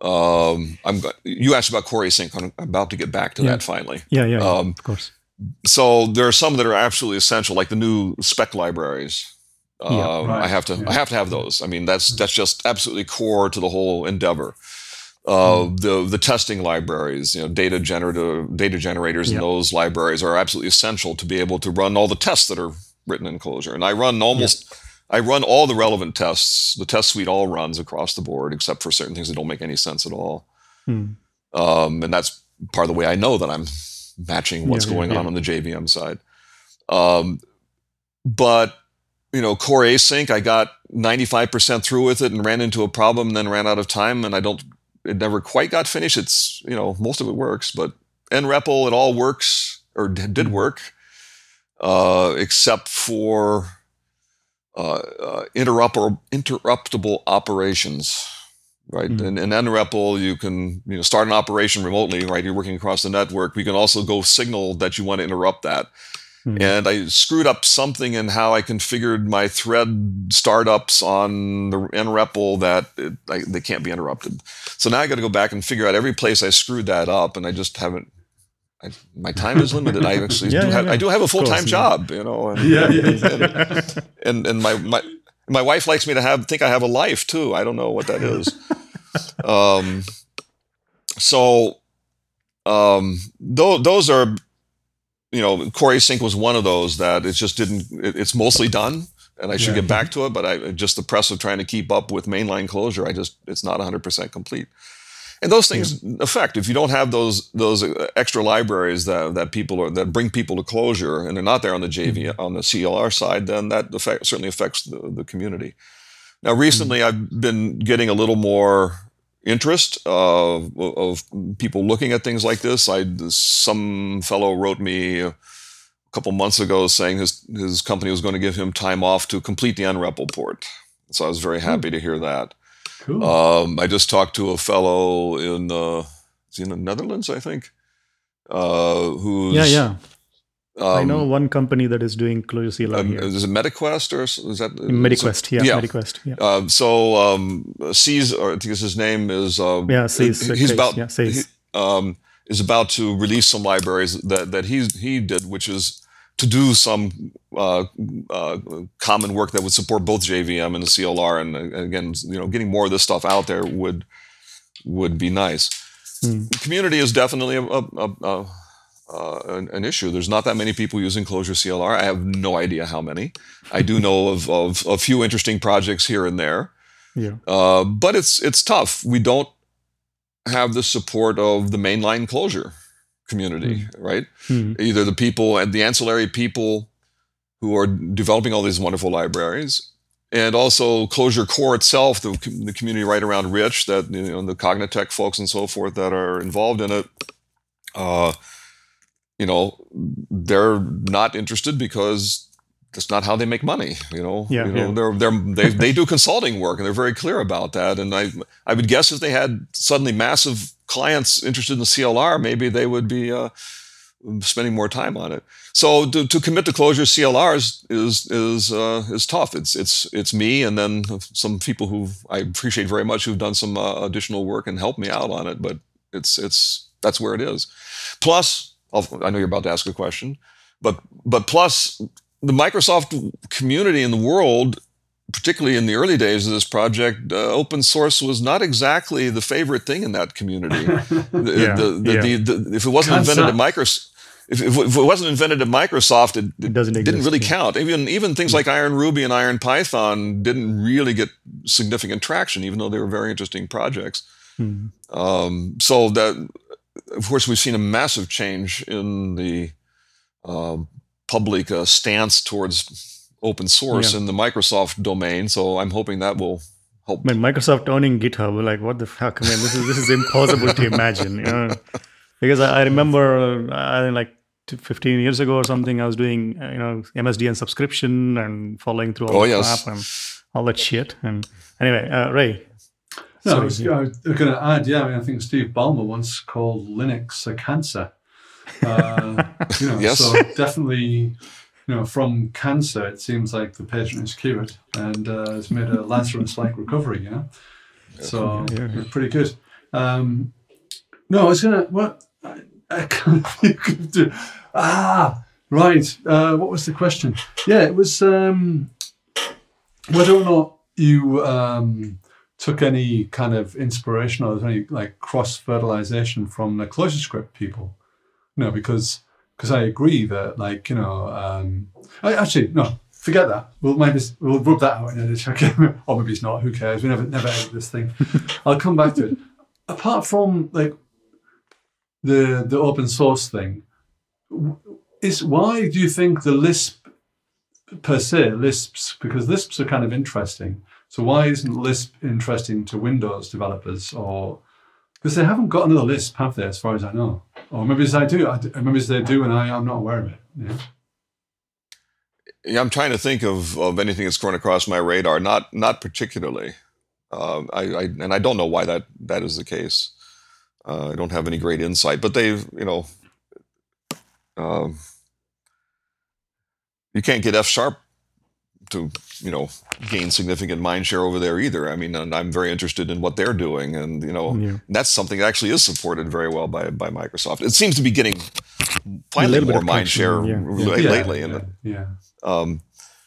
Um, I'm you asked about Core Async. I'm about to get back to Yeah. that finally. Yeah, yeah, yeah, Um, of course. so there are some that are absolutely essential, like the new spec libraries. Uh, Yeah. Right. I have to. I have to have those. I mean, that's that's just absolutely core to the whole endeavor. Uh, Hmm. The the testing libraries, you know, data generative data generators in Yeah. those libraries are absolutely essential to be able to run all the tests that are written in Clojure. And I run almost. I run all the relevant tests. The test suite all runs across the board, except for certain things that don't make any sense at all. Hmm. Um, and that's part of the way I know that I'm matching what's Yeah, yeah, going yeah. on on the JVM side. Um, but you know, Core Async, I got 95% through with it and ran into a problem, and then ran out of time, and I don't. It never quite got finished. It's you know most of it works, but nREPL it all works or d- did Mhm. work, uh, except for uh, uh, interruptible operations right? Mhm. And in nREPL, you can you know start an operation remotely, right? You're working across the network. We can also go signal that you want to interrupt that. Hmm. And I screwed up something in how I configured my thread startups on the nREPL that it, I, they can't be interrupted. So now I got to go back and figure out every place I screwed that up, and I just haven't. I, my time is limited. I actually Yeah, do yeah, have, yeah. I do have a full time job, you know. And, Yeah, yeah, yeah. and and my my my wife likes me to have think I have a life too. I don't know what that is. um, so um, those those are you know Core Async was one of those that it just didn't. It, it's mostly done, and I should get back to it. But I just the press of trying to keep up with mainline Clojure. I just it's not 100 percent complete. And those things yeah. affect if you don't have those those extra libraries that that people are that bring people to Clojure, and they're not there on the JV mm-hmm. on the CLR side, then that effect, certainly affects the, the community. Now, recently, mm-hmm. I've been getting a little more interest uh, of people looking at things like this. I some fellow wrote me a couple months ago saying his his company was going to give him time off to complete the unREPL port. So I was very happy mm. to hear that. Cool. Um, I just talked to a fellow in uh, in the Netherlands, I think, uh, who's yeah, yeah. Um, I know one company that is doing CLR um, here. Is it MediQuest or is that MediQuest? yeah, yeah, MediQuest. Yeah. Uh, so um, Seas, or I think his name is. Uh, yeah, Seas. He's about. Yeah, He, um, is about to release some libraries that that he he did, which is to do some uh, uh, common work that would support both JVM and the CLR. And uh, again, you know, getting more of this stuff out there would would be nice. Hmm. Community is definitely a, a, a, uh, an, an, issue. There's not that many people using Clojure CLR. I have no idea how many. I do know of, of a few interesting projects here and there. Yeah. Uh, but it's it's tough. We don't have the support of the mainline Clojure community, mm. right? Mm. Either the people and the ancillary people who are developing all these wonderful libraries, and also Clojure Core itself, the, the community right around Rich, that you know the Cognitect folks and so forth that are involved in it. Uh, you know, they're not interested because that's not how they make money. You know, yeah, you know, yeah. they're, they're, they, they do consulting work and they're very clear about that. And I, I would guess if they had suddenly massive clients interested in the CLR, maybe they would be uh, spending more time on it. So to, to commit to Clojure CLRs is is uh, is tough. It's it's it's me and then some people who I appreciate very much who've done some uh, additional work and helped me out on it. But it's it's that's where it is. Plus, I know you're about to ask a question, but but plus the Microsoft community in the world, particularly in the early days of this project, uh, open source was not exactly the favorite thing in that community. the, yeah, the, the, yeah. if it wasn't invented at Microsoft. If, if, if, it wasn't invented at Microsoft, it, it, it doesn't didn't exist, really yeah. count. Even even things like IronRuby and IronPython didn't really get significant traction, even though they were very interesting projects. Hmm. Um, so that of course, we've seen a massive change in the uh, public uh, stance towards open source yeah. in the Microsoft domain. So I'm hoping that will help. I mean, Microsoft owning GitHub, like what the fuck? I mean, this is this is impossible to imagine. You know? Because I, I remember, I think like 15 years ago or something, I was doing uh, you know MSDN subscription and following through all oh, the yes. crap and all that shit. And anyway, uh, Ray, no, I was, was going to add, yeah, I mean, I think Steve Ballmer once called Linux a cancer. Uh, you know, yes. so definitely, you know, from cancer, it seems like the patient is cured and uh, has made a Lazarus-like recovery. You know, so yeah, yeah. pretty good. Um, no, I was gonna what I, I can't think Ah, right. Uh, what was the question? Yeah, it was um, whether or not you. Um, took any kind of inspiration or any like cross fertilization from the ClojureScript people. You know, because because I agree that like you know, um, I, actually no, forget that. We'll maybe we'll rub that out in edit. Okay, or maybe it's not. Who cares? We never never edit this thing. I'll come back to it. Apart from like the the open source thing, is why do you think the Lisp per se Lisps because Lisps are kind of interesting so why isn't Lisp interesting to Windows developers or because they haven't got another Lisp, have they, as far as I know? Or maybe they do. Maybe they do, and I, I'm not aware of it. Yeah. Yeah, I'm trying to think of, of anything that's going across my radar. Not not particularly. Uh, I, I, and I don't know why that that is the case. Uh, I don't have any great insight, but they've you know. Um, you can't get F sharp to you know gain significant mind share over there either. I mean, I'm very interested in what they're doing, and you know yeah. that's something that actually is supported very well by by Microsoft. It seems to be getting finally more mind share yeah. lately, yeah. and yeah. Um,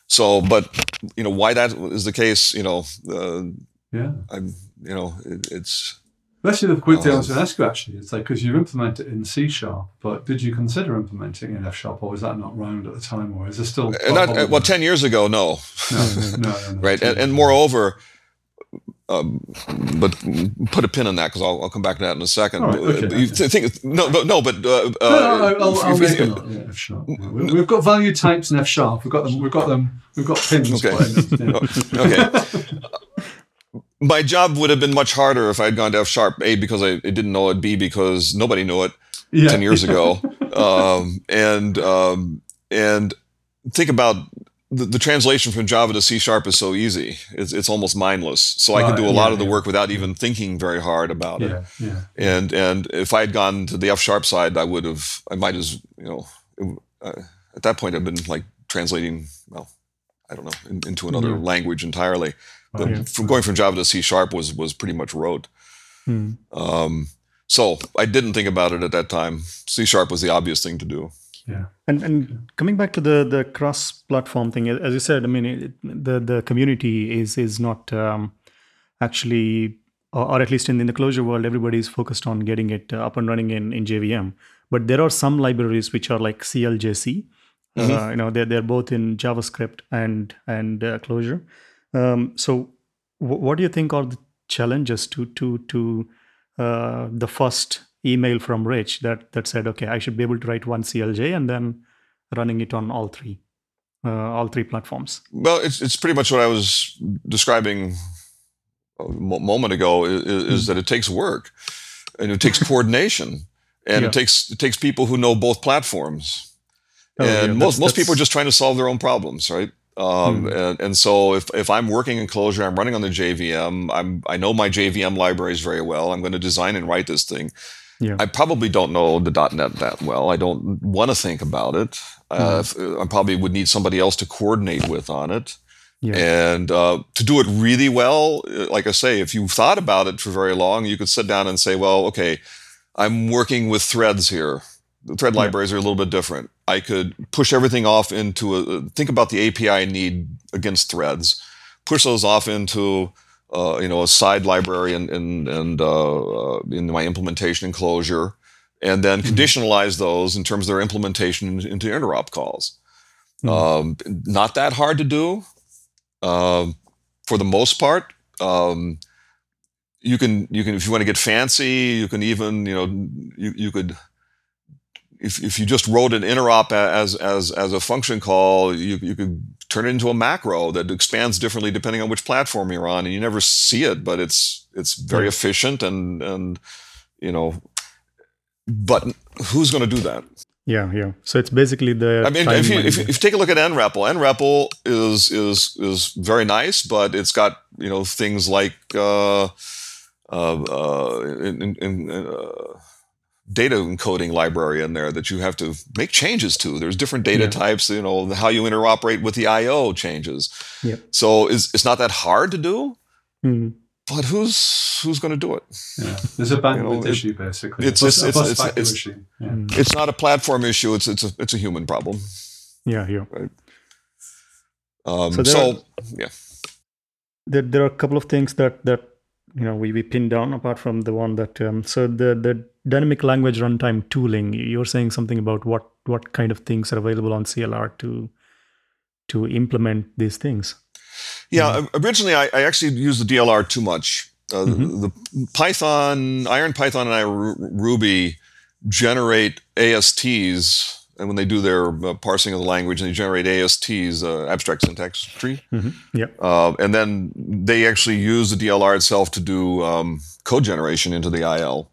so, but you know why that is the case, you know, uh, yeah, I'm, you know, it, it's Actually, the quick thing I was going ask you actually, it's like because you implement it in C sharp, but did you consider implementing in F sharp, or was that not round at the time, or is it still? Uh, not, uh, well, ten years ago, no. No, no, no, no right, and, and, moreover, um, but put a pin in that because I'll, I'll come back to that in a second. Right, okay, you okay. think no, no, no, but uh, No, I'll, I'll, I'll if you- make a note. Yeah, F sharp. Yeah. We- We've got value types in F sharp. We've got them. We've got them. We've got pins. Okay. Yeah. okay. My job would have been much harder if I had gone to F sharp. A because I, I didn't know it. B because nobody knew it Yeah. ten years ago. um, and um, and think about the, the translation from Java to C sharp is so easy. It's, it's almost mindless. So I could do a lot of the yeah. work without even thinking very hard about it. Yeah. Yeah. And and if I had gone to the F sharp side, I would have. I might as you know. it- uh, at that point, I've been like translating. Well, I don't know in, into another Yeah. language entirely. But Right. from going from Java to C sharp was was pretty much rote. Hmm. Um, so I didn't think about it at that time. C sharp was the obvious thing to do. Yeah. And and coming back to the the cross platform thing, as you said, I mean, it, the the community is is not um, actually, or, or at least in, in the Clojure world, everybody is focused on getting it uh, up and running in in JVM. But there are some libraries which are like CLJC. Uh, you know, they're they're both in JavaScript and and uh, Clojure. Um, so, wh- what do you think are the challenges to to to uh, the first email from Rich that that said, okay, I should be able to write one CLJ and then running it on all three, uh, all three platforms. Well, it's it's pretty much what I was describing a moment ago. Is, is that it takes work, and it takes coordination, and Yeah. it takes it takes people who know both platforms. Oh, yeah, and that's- most most people are just trying to solve their own problems, right? Um, and, and so if, if I'm working in Clojure, I'm running on the JVM. I'm I know my JVM libraries very well. I'm going to design and write this thing. Yeah. I probably don't know the .NET that well. I don't want to think about it. Uh, I probably would need somebody else to coordinate with on it. Yeah. And uh, to do it really well, uh, like I say, if you've thought about it for very long, you could sit down and say, well, okay, I'm working with threads here. The thread Yeah. libraries are a little bit different. I could push everything off into a think about the API I need against threads, push those off into uh, you know a side library and and and uh, uh, in my implementation in Clojure, and then conditionalize those in terms of their implementation into interop calls. Um, not that hard to do, um, for the most part. Um, you can you can if you want to get fancy, you can even you know you you could if, if you just wrote an interop as as as a function call, you you could turn it into a macro that expands differently depending on which platform you're on, and you never see it, but it's it's very efficient and and you know. But who's going to do that? Yeah, yeah. So it's basically the. I mean, if you, if, you- if you take a look at nREPL, nREPL is is is very nice, but it's got you know things like uh, uh, uh, in, in, in, uh, data encoding library in there that you have to make changes to. There's different data Yeah. types. You know how you interoperate with the I/O changes. Yeah. So it's it's not that hard to do, Mhm. but who's who's going to do it? Yeah. There's a bandwidth You know, it- issue basically. it's- a bus, it's- it's- it's- it's- Yeah. Mm. It's not a platform issue. It's it's a it's a human problem. Yeah, yeah. Um, So so, are- yeah. there, there are a couple of things that that you know we, we pinned down apart from the one that um, so the the dynamic language runtime tooling you're saying something about what what kind of things are available on clr to to implement these things Yeah, o- originally I, I actually used the DLR too much. Uh, Mhm. The Python, IronPython, and I Ruby generate ASTs, and when they do their uh, parsing of the language, and they generate ASTs, uh, abstract syntax tree, Mhm. yeah uh, and then they actually use the DLR itself to do um, code generation into the IL.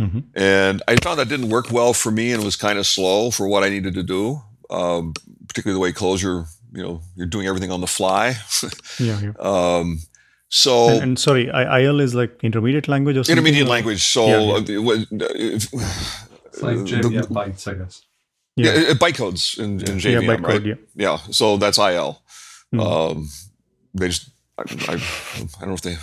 Mhm. And I found that didn't work well for me, and it was kind of slow for what I needed to do, um, particularly the way Clojure, you know, you're doing everything on the fly. yeah yeah Um, so and, and sorry I, il is like intermediate language or something intermediate or- language. So Yeah, yeah. uh, what- if- It's like the- JVM bytes, I guess. Yeah, yeah uh, bytecodes in, in yeah JVM, bytecode right? yeah Yeah, so that's IL. Hmm. Um, they just, I, I, I don't know if they,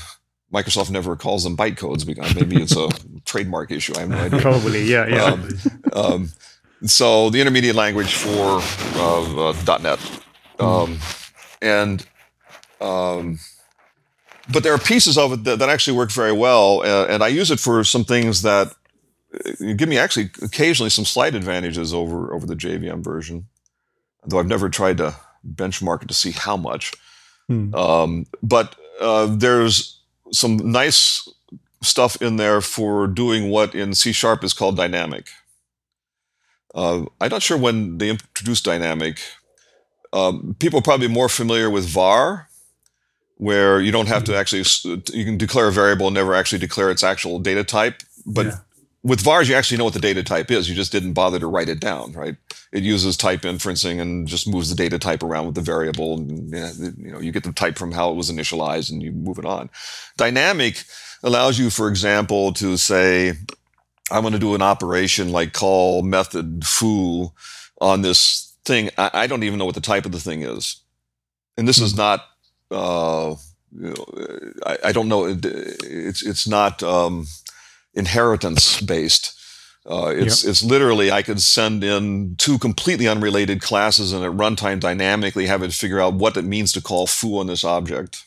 Microsoft never calls them bytecodes because maybe it's a trademark issue. I have no idea. probably yeah yeah Um, um, so the intermediate language for uh, uh, .NET, um, and um, but there are pieces of it that, that actually work very well, uh, and I use it for some things that uh, give me actually occasionally some slight advantages over over the JVM version, though I've never tried to benchmark it to see how much. Hmm. Um, but uh, there's some nice stuff in there for doing what in C sharp is called dynamic. Uh, I'm not sure when they introduced dynamic. Um, people are probably more familiar with var, where you don't have to actually you can declare a variable and never actually declare its actual data type. But Yeah. With vars, you actually know what the data type is. You just didn't bother to write it down, right? It uses type inferencing and just moves the data type around with the variable. And, you know, you get the type from how it was initialized, and you move it on. Dynamic allows you, for example, to say, I'm going to do an operation like call method foo on this thing. I, I don't even know what the type of the thing is, and this is not. Uh, you know, I, I don't know. It- It's it's not um, inheritance based. Uh, it's it's literally I could send in two completely unrelated classes and at runtime dynamically have it figure out what it means to call foo on this object.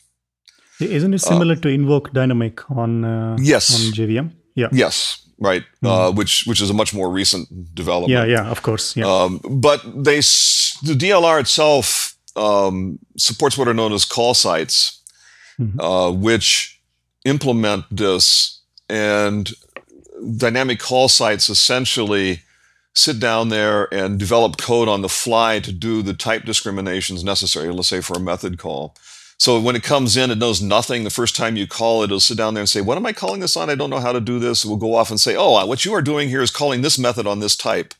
Isn't it similar to invoke dynamic on uh, Yes. on JVM? Yeah. Yes, right. Uh, which which is a much more recent development. Yeah, yeah, of course. Yeah. Um, but they the DLR itself um, supports what are known as call sites, Mhm. uh, which implement this and dynamic call sites essentially sit down there and develop code on the fly to do the type discriminations necessary, let's say for a method call. So when it comes in, it knows nothing. The first time you call it, it'll sit down there and say, What am I calling this on? I don't know how to do this. It will go off and say, Oh, what you are doing here is calling this method on this type.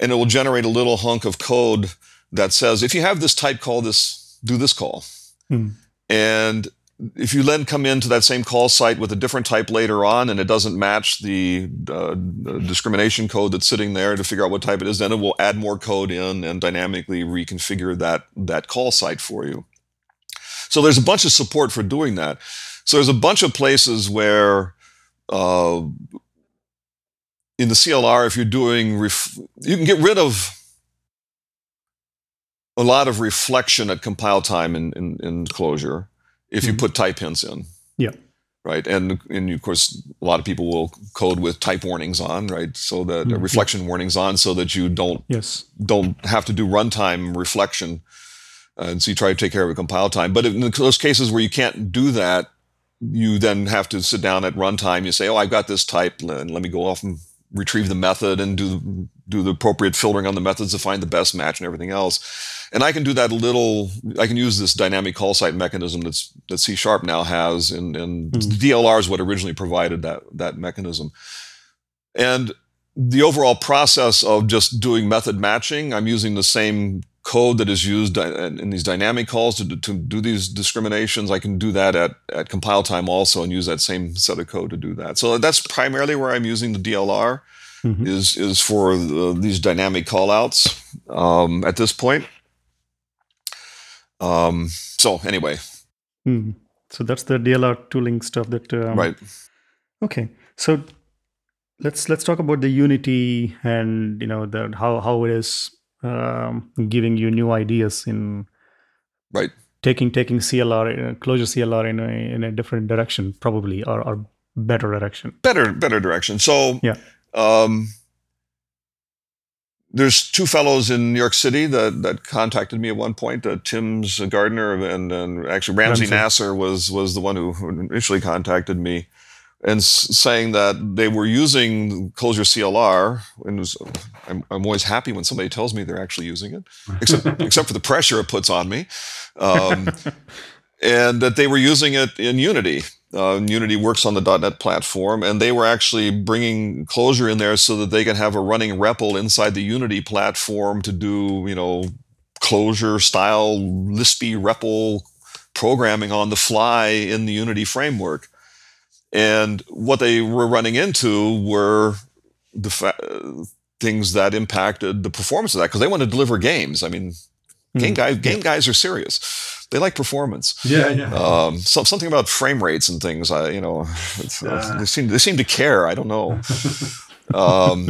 And it will generate a little hunk of code that says, If you have this type, call this, do this call. Hmm. And if you then come into that same call site with a different type later on and it doesn't match the uh, discrimination code that's sitting there to figure out what type it is, then it will add more code in and dynamically reconfigure that, that call site for you. So there's a bunch of support for doing that. So there's a bunch of places where uh, in the CLR, if you're doing, ref- you can get rid of a lot of reflection at compile time in, in, in Clojure if you Mhm. put type hints in. Yeah. Right. And, and of course, a lot of people will code with type warnings on, right? So that uh, Mhm. reflection warnings on so that you don't yes. don't have to do runtime reflection. Uh, and so you try to take care of it compile time. But in those cases where you can't do that, you then have to sit down at runtime. You say, "Oh, I've got this type, and let me go off and retrieve the method and do do the appropriate filtering on the methods to find the best match and everything else." And I can do that little. I can use this dynamic call site mechanism that's that C sharp now has, and and Mhm. DLR is what originally provided that that mechanism. And the overall process of just doing method matching, I'm using the same code that is used in these dynamic calls to, do- to do these discriminations. I can do that at, at compile time also and use that same set of code to do that. So that's primarily where I'm using the DLR Mhm. is is for the, these dynamic callouts um, at this point. Um, so anyway, Hmm. So that's the DLR tooling stuff that. Um, right. Okay. So let's let's talk about the Unity and you know the how how it is um, giving you new ideas in Right. taking taking CLR uh, Clojure CLR in a in a different direction probably or or better direction. better better direction. So Yeah. Um, there's two fellows in New York City that that contacted me at one point. Uh, Tims Gardner and, and actually Ramsey, Ramsey. Nasser was was the one who initially contacted me, and s- saying that they were using Clojure CLR. And was, I'm I'm always happy when somebody tells me they're actually using it, except except for the pressure it puts on me. Um, and that they were using it in Unity. Uh, Unity works on the .NET platform, and they were actually bringing Clojure in there so that they can have a running REPL inside the Unity platform to do, you know, Clojure style Lispy REPL programming on the fly in the Unity framework. And what they were running into were the fa- things that impacted the performance of that because they want to deliver games. I mean, game Mhm. guys, game guys are serious. They like performance. Yeah, yeah. Um, so, something about frame rates and things. I, you know, uh, they seem they seem to care. I don't know. um,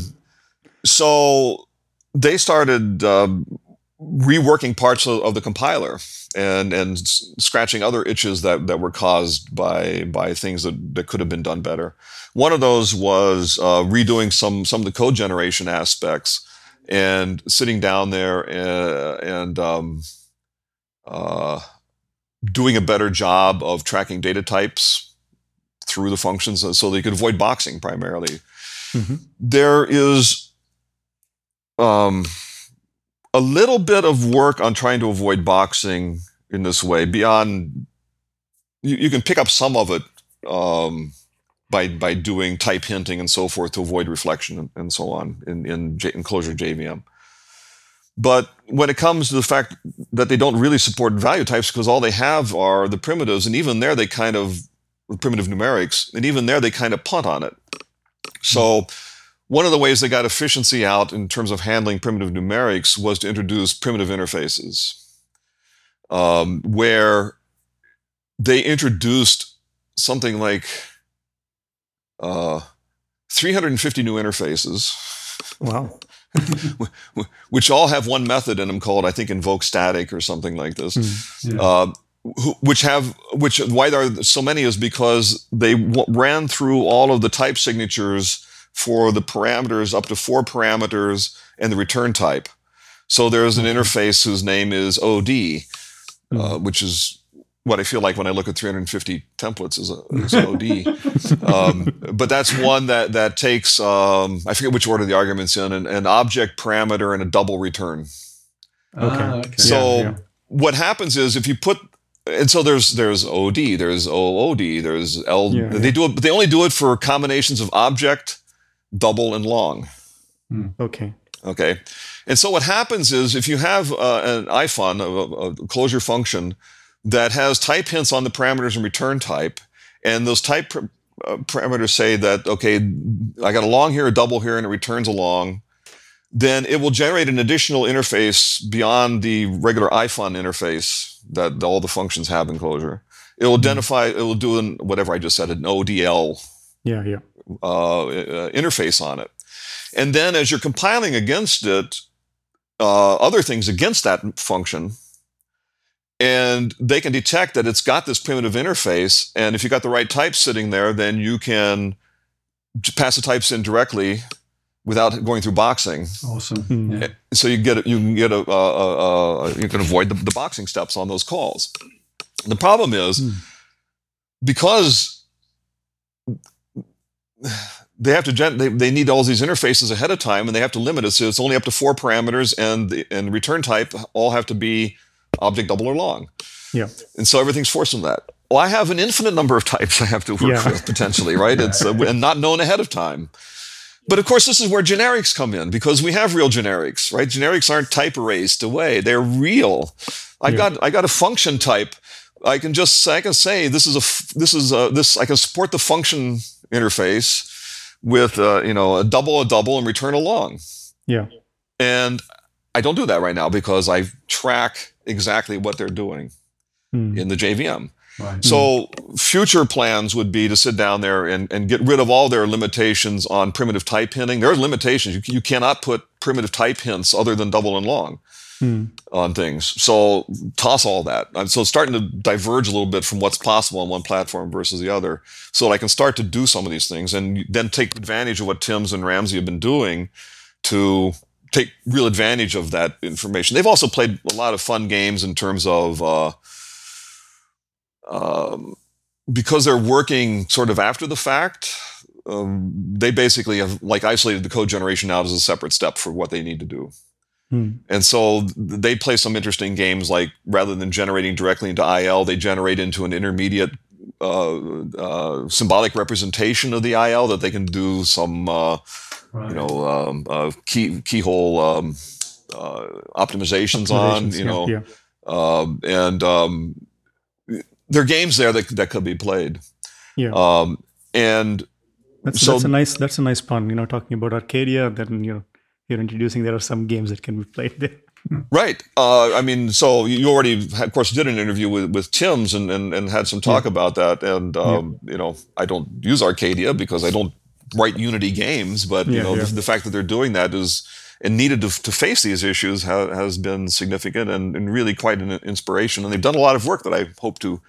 so they started um, reworking parts of, of the compiler and and scratching other itches that that were caused by by things that, that could have been done better. One of those was uh, redoing some some of the code generation aspects and sitting down there and, and um, uh, doing a better job of tracking data types through the functions so they could avoid boxing primarily. Mm-hmm. There is um, a little bit of work on trying to avoid boxing in this way beyond you, you can pick up some of it um, by by doing type hinting and so forth to avoid reflection and, and so on in in, J, in Clojure JVM. But when it comes to the fact that they don't really support value types because all they have are the primitives, and even there they kind of primitive numerics, and even there they kind of punt on it. So one of the ways they got efficiency out in terms of handling primitive numerics was to introduce primitive interfaces, um, where they introduced something like uh, 350 new interfaces. Wow. which all have one method in them called, I think, invoke static or something like this. Mm, yeah. uh, which have which why there are so many is because they w- ran through all of the type signatures for the parameters up to four parameters and the return type. So there's an interface whose name is OD, mm. uh, which is what I feel like when I look at 350 templates is, a, is OD. um, but that's one that that takes um, I forget which order the arguments in an, an, object parameter and a double return. Okay. Ah, okay. So yeah, yeah. what happens is if you put and so there's there's OD, there's OOD, there's L. Yeah, they do it, but they only do it for combinations of object, double, and long. Hmm. Okay. Okay. And so what happens is if you have uh, an IFn, a, a Clojure function that has type hints on the parameters and return type. And those type pr- uh, parameters say that, okay, I got a long here, a double here, and it returns a long. Then it will generate an additional interface beyond the regular IFn interface that all the functions have in Clojure. It will mm-hmm. identify, it will do an, whatever I just said, an ODL yeah, yeah. Uh, uh, interface on it. And then as you're compiling against it, uh, other things against that function and they can detect that it's got this primitive interface. And if you got the right types sitting there, then you can pass the types in directly without going through boxing. Awesome. Mm-hmm. Yeah. So you get you can get a, a, a you can avoid the, the, boxing steps on those calls. The problem is mm. because they have to gen- they, they need all these interfaces ahead of time and they have to limit it so it's only up to four parameters and the and return type all have to be object double or long. Yeah. And so everything's forced from that. Well, I have an infinite number of types I have to work yeah. with potentially, right? It's uh, and not known ahead of time. But of course, this is where generics come in because we have real generics, right? Generics aren't type erased away; they're real. I yeah. got I got a function type. I can just I can say this is a this is a, this I can support the function interface with uh, you know a double a double and return a long. Yeah. And I don't do that right now because I track exactly what they're doing mm. in the JVM. Right. So future plans would be to sit down there and, and get rid of all their limitations on primitive type hinting. There are limitations. You, you cannot put primitive type hints other than double and long mm. on things. So toss all that. So it's starting to diverge a little bit from what's possible on one platform versus the other so that I can start to do some of these things and then take advantage of what Tims and Ramsey have been doing to take real advantage of that information. They've also played a lot of fun games in terms of uh, um, because they're working sort of after the fact. Um, they basically have like isolated the code generation out as a separate step for what they need to do. Hmm. And so they play some interesting games like rather than generating directly into IL, they generate into an intermediate uh, uh, symbolic representation of the IL that they can do some uh, right. you know, um, uh, key keyhole um, uh, optimizations, optimizations, on, you know, yeah. Um, and um, there are games there that that could be played. Yeah. Um, and that's, so, that's a nice that's a nice pun. You know, talking about Arcadia, then you know, you're introducing there are some games that can be played there. Right. Uh, I mean, so you already, of course, did an interview with, with Tims and, and, and had some talk yeah. about that. And, um, yeah. you know, I don't use Arcadia because I don't write Unity games, but you know yeah. The, the, fact that they're doing that is and needed to, to face these issues ha, has been significant and, and, really quite an inspiration. And they've done a lot of work that I hope to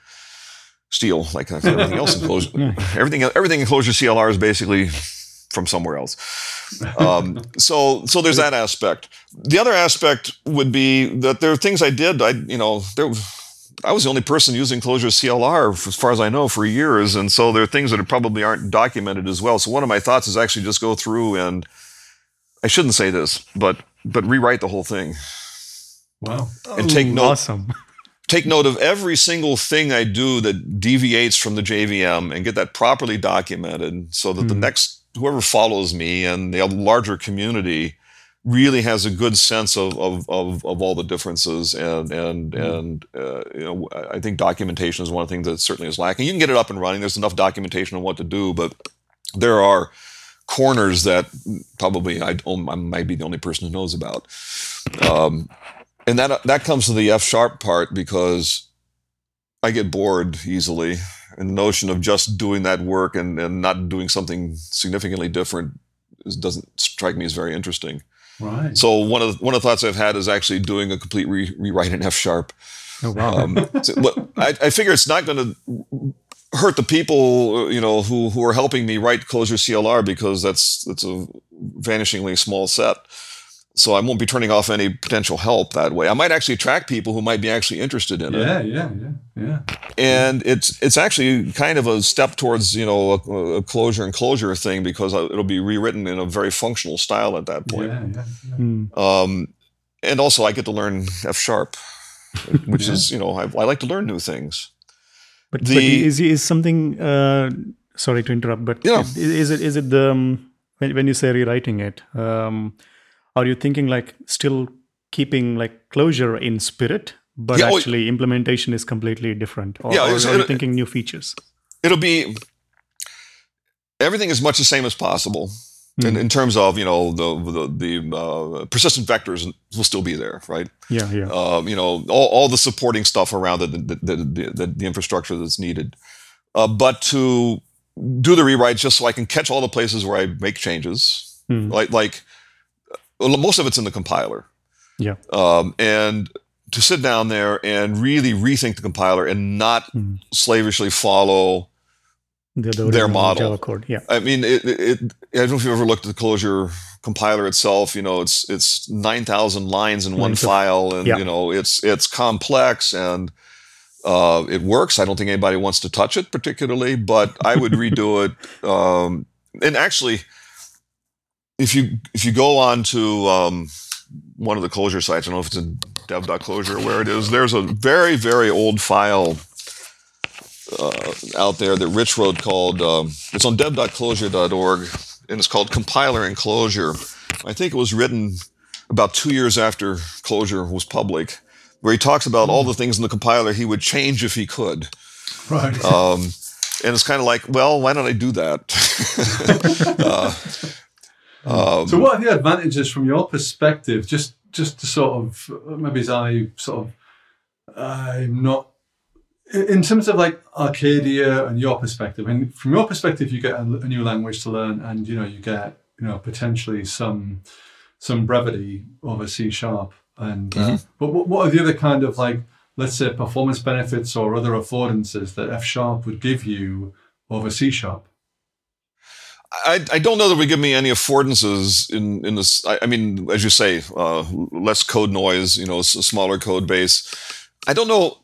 steal, like everything else in Clojure. everything everything in Clojure CLR is basically from somewhere else. Um, so so there's that aspect. The other aspect would be that there are things I did. I you know there I was the only person using Clojure CLR, as far as I know, for years, and so there are things that probably aren't documented as well. So one of my thoughts is actually just go through and I shouldn't say this, but but rewrite the whole thing Wow. and take note Awesome. take note of every single thing I do that deviates from the JVM and get that properly documented so that the Hmm. next whoever follows me and the larger community really has a good sense of of, of, of all the differences and and Hmm. and uh, you know I think documentation is one thing that certainly is lacking. You can get it up and running. There's enough documentation on what to do, but there are corners that probably I, I might be the only person who knows about. Um, and that that comes to the F sharp part because I get bored easily, and the notion of just doing that work and, and not doing something significantly different doesn't strike me as very interesting. Right. So one of the, one of the thoughts I've had is actually doing a complete re- rewrite in F sharp. Oh wow. Um, so, but I, I figure it's not going to hurt the people you know who who are helping me write Clojure CLR because that's that's a vanishingly small set. So I won't be turning off any potential help that way. I might actually attract people who might be actually interested in it, yeah, yeah, yeah, yeah. and it's it's actually kind of a step towards you know a, a Clojure and Clojure thing because it'll be rewritten in a very functional style at that point. Yeah, yeah, yeah. Hmm. Um, and also, I get to learn F sharp, which Yeah. is you know I, I like to learn new things. But, The- but is is something? Uh, sorry to interrupt, but Yeah. is, is it is it the um, when when you say rewriting it? Um, are you thinking like still keeping like Clojure in spirit, but Yeah, oh, actually implementation is completely different? Or, Yeah, or are you thinking new features? it'll be everything as much the same as possible in, Hmm. in terms of you know the the, the uh, persistent vectors will still be there right Yeah, yeah. um, you know all, all the supporting stuff around it the, the, the, the, the infrastructure that's needed uh, but to do the rewrite just so I can catch all the places where I make changes Hmm. like like well, most of it's in the compiler Yeah. um, and to sit down there and really rethink the compiler and not Hmm. slavishly follow The, the their model. Code. Yeah. I mean, it, it, I don't know if you've ever looked at the Clojure compiler itself. You know, it's it's nine thousand lines in one file, and yeah. you know, it's it's complex and uh, it works. I don't think anybody wants to touch it particularly, but I would redo it. Um, and actually, if you if you go on to um, one of the Clojure sites, I don't know if it's in dev.clojure or where it is. There's a very very old file uh, out there that Rich wrote called um, it's on dev.clojure.org and it's called Compiler and Clojure. I think it was written about two years after Clojure was public, where he talks about all the things in the compiler he would change if he could. Right. Um, and it's kind of like, well, why don't I do that? uh, um, so, what are the advantages from your perspective? Just, just to sort of maybe as I sort of, I'm not in terms of like Arcadia and your perspective. And from your perspective, you get a, a new language to learn, and you know you get you know potentially some some brevity over C sharp. And uh, but what, what are the other kind of like let's say performance benefits or other affordances that F sharp would give you over C sharp? I, I don't know that would give me any affordances in in this. I, I mean, as you say, uh, less code noise. You know, smaller code base. I don't know.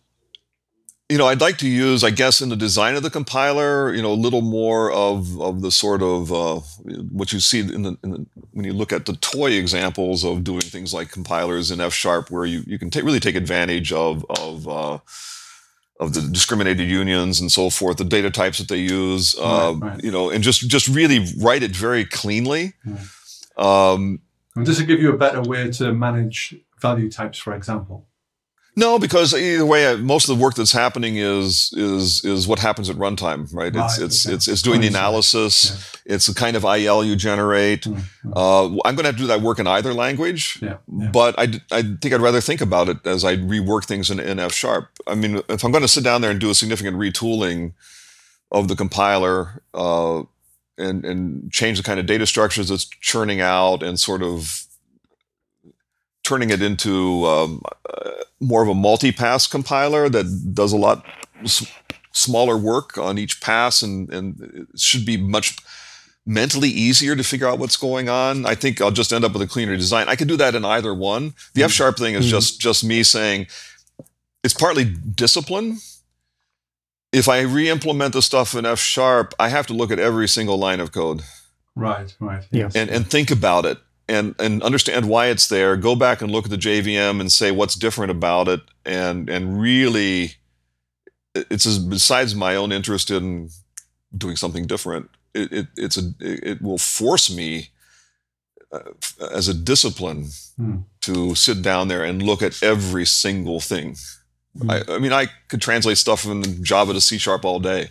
You know, I'd like to use, I guess, in the design of the compiler, you know, a little more of of the sort of uh, what you see in the, in the when you look at the toy examples of doing things like compilers in F sharp, where you you can ta- really take advantage of of uh, of the discriminated unions and so forth, the data types that they use, uh, Right, right. you know, and just just really write it very cleanly. Um, And does it give you a better way to manage value types, for example? No, because either way, most of the work that's happening is is is what happens at runtime, right? It's Right, it's okay. it's it's doing the analysis. It's the kind of IL you generate. Mm, mm. Uh, I'm going to have to do that work in either language. Yeah, yeah. But I, I think I'd rather think about it as I rework things in, in F sharp. I mean, if I'm going to sit down there and do a significant retooling of the compiler uh, and and change the kind of data structures it's churning out and sort of turning it into um, uh, more of a multi-pass compiler that does a lot s- smaller work on each pass and and it should be much mentally easier to figure out what's going on. I think I'll just end up with a cleaner design. I could do that in either one. The F sharp thing is Mhm. just just me saying it's partly discipline. If I re-implement the stuff in F sharp, I have to look at every single line of code Right, right. Yeah. and, and think about it and, and understand why it's there. Go back and look at the JVM and say what's different about it, and and really, it's as, besides my own interest in doing something different. It, it it's a it will force me uh, as a discipline Hmm. to sit down there and look at every single thing. Hmm. I, I mean, I could translate stuff from Java to C sharp all day.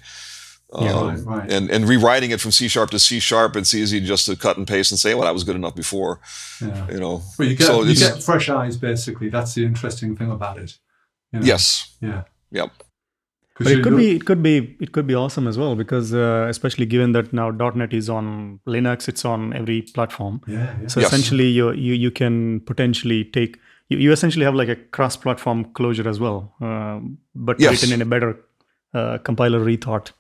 Yeah. Um, Right, right. and and rewriting it from C sharp to C sharp, it's easy just to cut and paste and say, "Well, that was good enough before," yeah. you know. But you get So you get fresh eyes basically. That's the interesting thing about it. you know? Yes. Yeah. Yep. 'Cause But it could look- be it could be it could be awesome as well because uh, especially given that now .NET is on Linux, it's on every platform. Yeah, yeah. So Yes. essentially, you you you can potentially take you, you essentially have like a cross-platform Clojure as well, um, but Yes. written in a better uh, compiler rethought.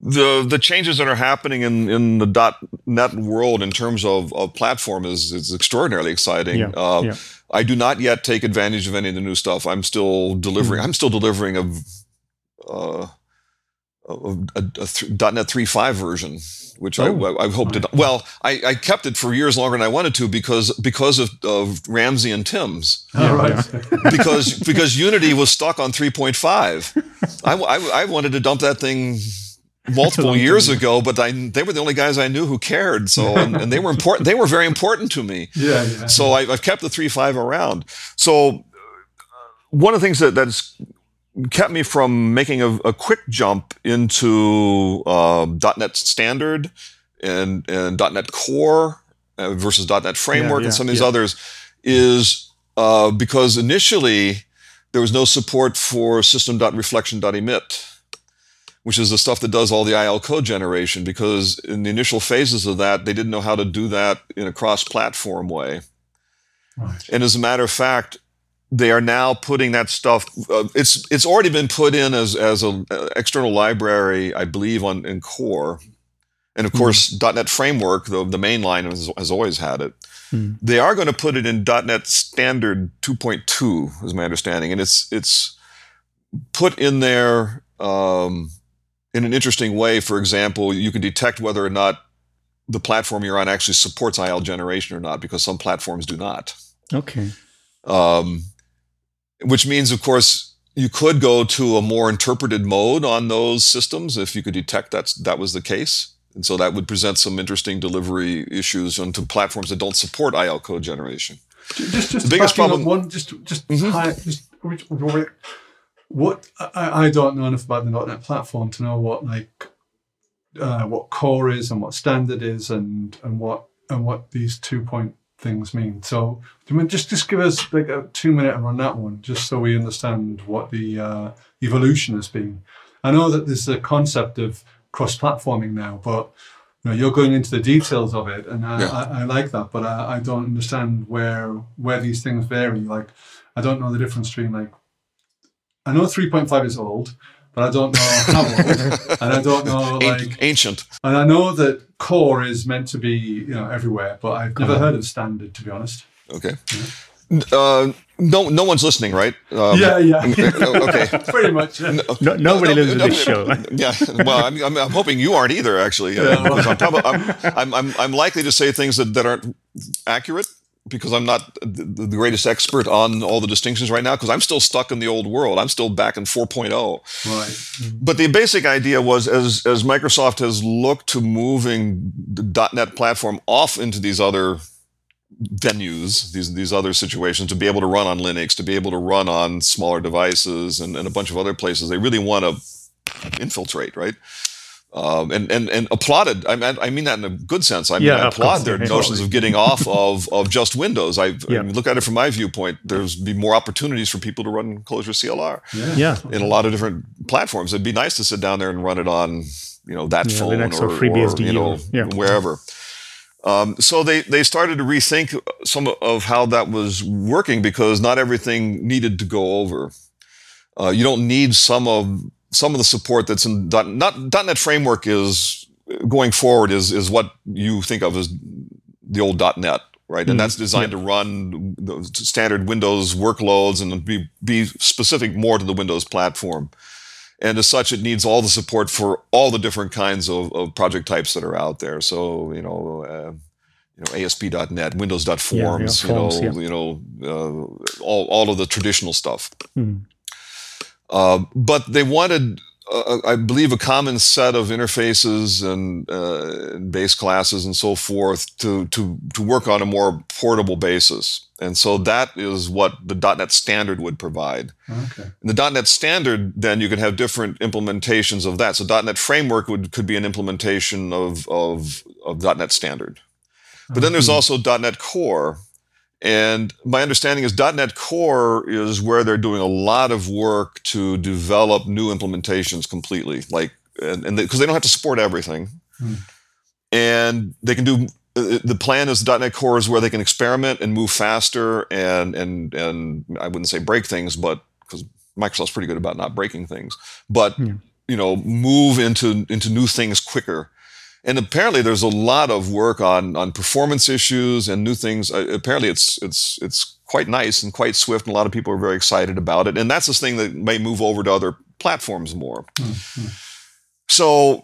The the changes that are happening in in the .NET world in terms of, of platform is is extraordinarily exciting. Yeah, Uh, yeah. I do not yet take advantage of any of the new stuff. I'm still delivering. I'm still delivering a uh, a, a, a th- .NET 3.5 version, which I, Oh. I, I hope to. Well, I, I kept it for years longer than I wanted to because because of, of Ramsey and Tims All right. because because Unity was stuck on 3.5. I, I, I wanted to dump that thing multiple years time. ago, but I, they were the only guys I knew who cared. So and, and they were important. They were very important to me. yeah, yeah. So I, I've kept the 3.5 around. So uh, one of the things that that's kept me from making a, a quick jump into um, .NET Standard and, and .NET Core uh, versus .NET Framework yeah, and some of these yeah. others is uh, because initially there was no support for system.reflection.emit which is the stuff that does all the IL code generation because in the initial phases of that they didn't know how to do that in a cross-platform way right. and as a matter of fact, they are now putting that stuff. Uh, it's it's already been put in as as an external library, I believe, on in Core, and of course, .NET Framework, the the main line has, has always had it. Hmm. They are going to put it in .NET Standard 2.2, is my understanding, and it's it's put in there um, in an interesting way. For example, you can detect whether or not the platform you're on actually supports IL generation or not, because some platforms do not Okay. um, which means, of course, you could go to a more interpreted mode on those systems if you could detect that that was the case. And so that would present some interesting delivery issues onto platforms that don't support IL code generation. Just, just The biggest problem- One, just, just, Mhm. hi- just what I, I don't know enough about the .NET platform to know what like uh, what core is and what standard is and and what and what these two point things mean. So, do you mind just just give us like a two minute on that one, just so we understand what the uh, evolution has been. I know that there's a concept of cross platforming now, but you know, you're going into the details of it, and I, Yeah. I, I like that, but I, I don't understand where where these things vary. Like, I don't know the difference between like, I know three point five is old, but I don't know how old, and I don't know like, ancient. and I know that core is meant to be you know everywhere, but I've never Uh-huh. heard of standard to be honest. Okay. Uh, no, no one's listening, right? Um, yeah, yeah, okay. pretty much. Yeah. No, nobody no, lives in no, this show. Yeah, well, I'm, I'm, I'm hoping you aren't either, actually. uh, Yeah. because I'm, probably, I'm, I'm, I'm, I'm likely to say things that, that aren't accurate because I'm not the, the greatest expert on all the distinctions right now because I'm still stuck in the old world. I'm still back in 4.0. Right. But the basic idea was as, as Microsoft has looked to moving the .NET platform off into these other venues, these these other situations, to be able to run on Linux, to be able to run on smaller devices, and, and a bunch of other places. They really want to infiltrate, right? Um, and and and applauded. I mean, I mean that in a good sense. I mean, Yeah, I applaud their yeah, notions of getting off of of just Windows. I, Yeah. I mean, look at it from my viewpoint. There's be more opportunities for people to run Clojure CLR Yeah. Yeah. in a lot of different platforms. It'd be nice to sit down there and run it on, you know, that Yeah, phone Linux or, or you know, yeah. wherever. Um, so they they started to rethink some of how that was working because not everything needed to go over. Uh, you don't need some of some of the support that's in not .NET Framework is going forward is is what you think of as the old .NET right? And that's designed to run the standard Windows workloads and be, be specific more to the Windows platform. And as such, it needs all the support for all the different kinds of, of project types that are out there. So, you know, uh, you know, ASP.NET, Windows.Forms, yeah, yeah, forms, you know, yeah. you know, uh, all, all of the traditional stuff. Mm. Uh, but they wanted uh, I believe, a common set of interfaces and, uh, base classes and so forth to, to, to work on a more portable basis. And so that is what the .NET Standard would provide. Okay. The .NET Standard, then you can have different implementations of that. So .NET Framework would could be an implementation of, of, of .NET Standard. But then there's also .NET Core, and my understanding is .NET Core is where they're doing a lot of work to develop new implementations completely, like and because they, they, don't have to support everything, hmm. and they can do. Uh, the plan is .NET Core is where they can experiment and move faster and and and I wouldn't say break things, but because Microsoft's pretty good about not breaking things, but yeah. you know move into into new things quicker and apparently there's a lot of work on on performance issues and new things. Uh, apparently it's it's it's quite nice and quite swift, and a lot of people are very excited about it. And that's this thing that may move over to other platforms more. Mm-hmm. So.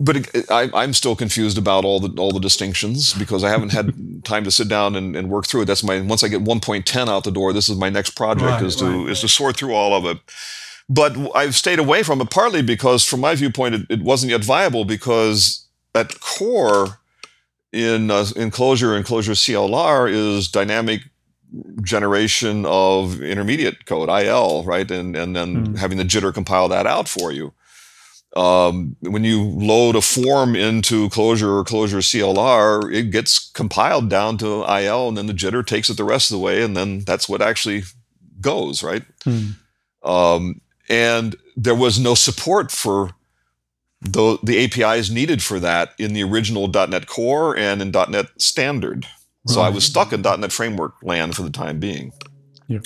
But I, am still confused about all the all the distinctions because I haven't had time to sit down and, and, work through it. That's my once I get 1.10 out the door, this is my next project right, is to right. is to sort through all of it. But I've stayed away from it partly because, from my viewpoint, it, it wasn't yet viable because at core in uh, in Clojure and Clojure CLR is dynamic generation of intermediate code IL, right? And and then mm. having the jitter compile that out for you. Um, when you load a form into Clojure or Clojure CLR, it gets compiled down to IL, and then the jitter takes it the rest of the way, and then that's what actually goes, right? Mm. Um, and there was no support for the, the APIs needed for that in the original .NET Core and in .NET Standard. So I was stuck in .NET Framework land for the time being. Yeah.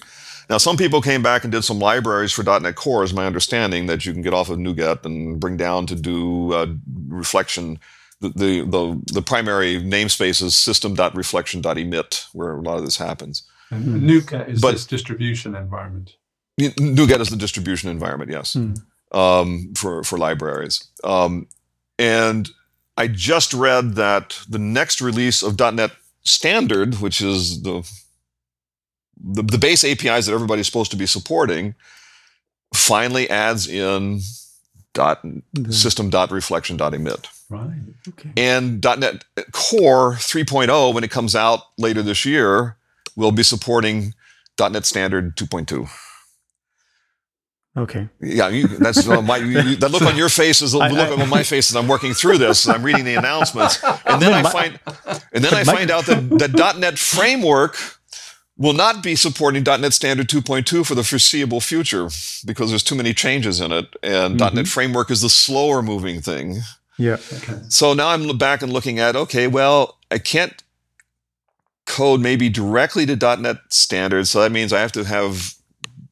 Now, some people came back and did some libraries for .NET Core, is my understanding, that you can get off of NuGet and bring down to do uh, reflection. The, the, the, the, primary namespace is system.reflection.emit, where a lot of this happens. And NuGet is but, this distribution environment. NuGet is the distribution environment, yes. Mm um, for for libraries. Um, and I just read that the next release of .NET Standard, which is the the, the base APIs that everybody's supposed to be supporting, finally adds in dot mm-hmm. system dot reflection dot emit. Right. Okay. And .NET Core 3.0, when it comes out later this year, will be supporting .NET Standard 2.2. Okay. Yeah, you, that's uh, my you, that look on your face is the look I, on my face as I'm working through this. I'm reading the announcements, and then I find, and then I find out that that .NET framework will not be supporting .NET Standard 2.2 for the foreseeable future because there's too many changes in it, and mm-hmm. .NET Framework is the slower moving thing. Yeah. Okay. So now I'm back and looking at okay, well, I can't code maybe directly to .NET Standard, so that means I have to have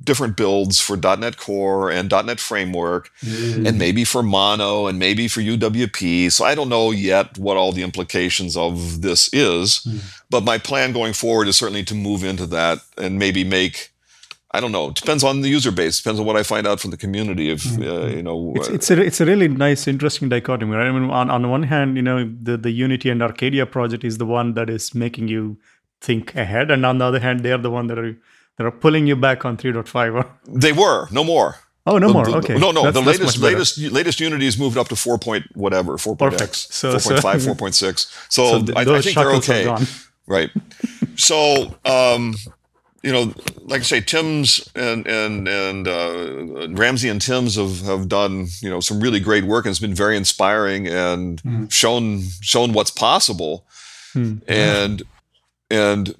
different builds for .NET Core and .NET Framework, mm. and maybe for Mono and maybe for UWP. So I don't know yet what all the implications of this is, mm. but my plan going forward is certainly to move into that and maybe make. I don't know. It depends on the user base. Depends on what I find out from the community. If mm. uh, you know, it's, it's a it's a really nice, interesting dichotomy. Right? I mean, on on one hand, you know, the the Unity and Arcadia project is the one that is making you think ahead, and on the other hand, they are the one that are that are pulling you back on 3.5. Or... They were no more. Oh, no the, more. The, okay. No, no. That's, the latest, latest, latest Unity has moved up to four point whatever, four point X, so, 4.5, so, 4.6. So, so I, I, think they're okay. Right. so, um, you know, like I say, Tims and and and uh, Ramsey and Tims have, have done you know some really great work, and it's been very inspiring and mm. shown shown what's possible, mm. and and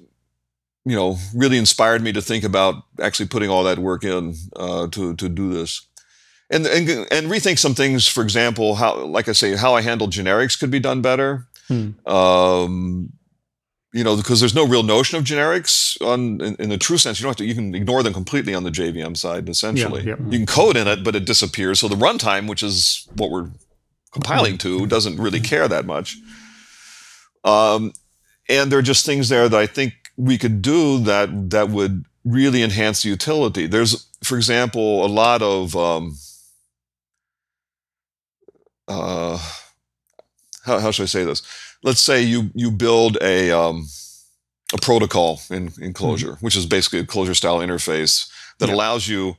you know, really inspired me to think about actually putting all that work in uh, to to do this, and, and and rethink some things. For example, how, like I say, how I handle generics could be done better. Hmm. Um, you know, because there's no real notion of generics on in, in, the true sense. You don't have to. You can ignore them completely on the JVM side. Essentially, yeah, yeah. you can code in it, but it disappears. So the runtime, which is what we're compiling to, doesn't really care that much. Um, and there are just things there that I think we could do that that would really enhance the utility. There's, for example, a lot of um, uh, how, how should I say this? Let's say you you build a um, a protocol in, in Clojure, mm-hmm. which is basically a Clojure style interface that allows you,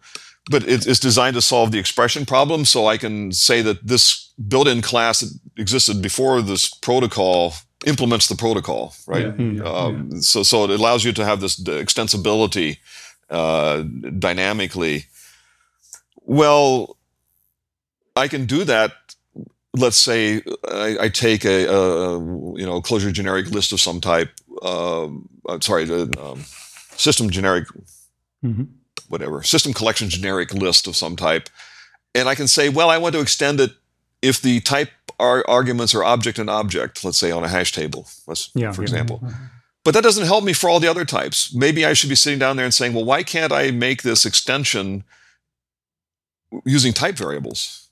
but it, it's designed to solve the expression problem. So I can say that this built-in class that existed before this protocol implements the protocol, right? Yeah, yeah, um, yeah. So so it allows you to have this extensibility uh, dynamically. Well, I can do that let's say I, I take a, a, you know Clojure generic list of some type. Um, uh, sorry, the um, system generic, mm-hmm. whatever system collection generic list of some type, and I can say, well, I want to extend it if the type are arguments are object and object. Let's say on a hash table, let's, yeah, for yeah, example. Yeah. But that doesn't help me for all the other types. Maybe I should be sitting down there and saying, well, why can't I make this extension using type variables?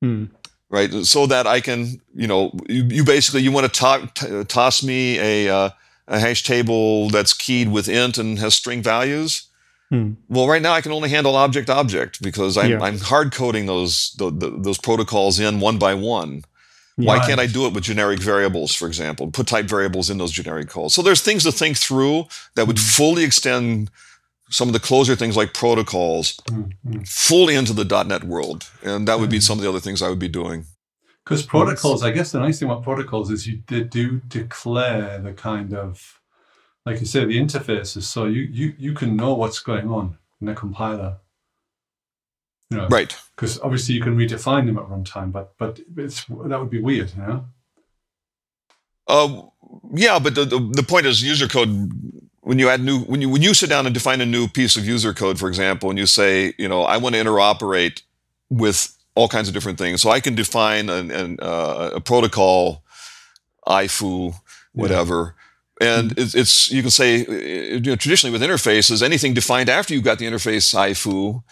Hmm right? So that I can, you know, you, you basically you want to t- toss me a uh, a hash table that's keyed with int and has string values. Hmm. Well, right now I can only handle object object because I'm, yeah. I'm hard coding those the, the, those protocols in one by one. Why can't I do it with generic variables, for example? Put type variables in those generic calls. So there's things to think through that would hmm. fully extend some of the Clojure things like protocols mm-hmm. fully into the .NET world, and that would be mm. some of the other things I would be doing. Because protocols, I guess the nice thing about protocols is you do declare the kind of, like you say, the interfaces, so you you you can know what's going on in the compiler. You know, right. Because obviously you can redefine them at runtime, but but it's that would be weird, you know. Uh, yeah, but the, the, the point is user code when you add new when you when you sit down and define a new piece of user code, for example, and you say, you know, I want to interoperate with all kinds of different things. So I can define an, an, uh, a protocol, IFoo, whatever. Yeah. And mm-hmm. it's, it's, you can say you know, traditionally with interfaces, anything defined after you've got the interface IFoo,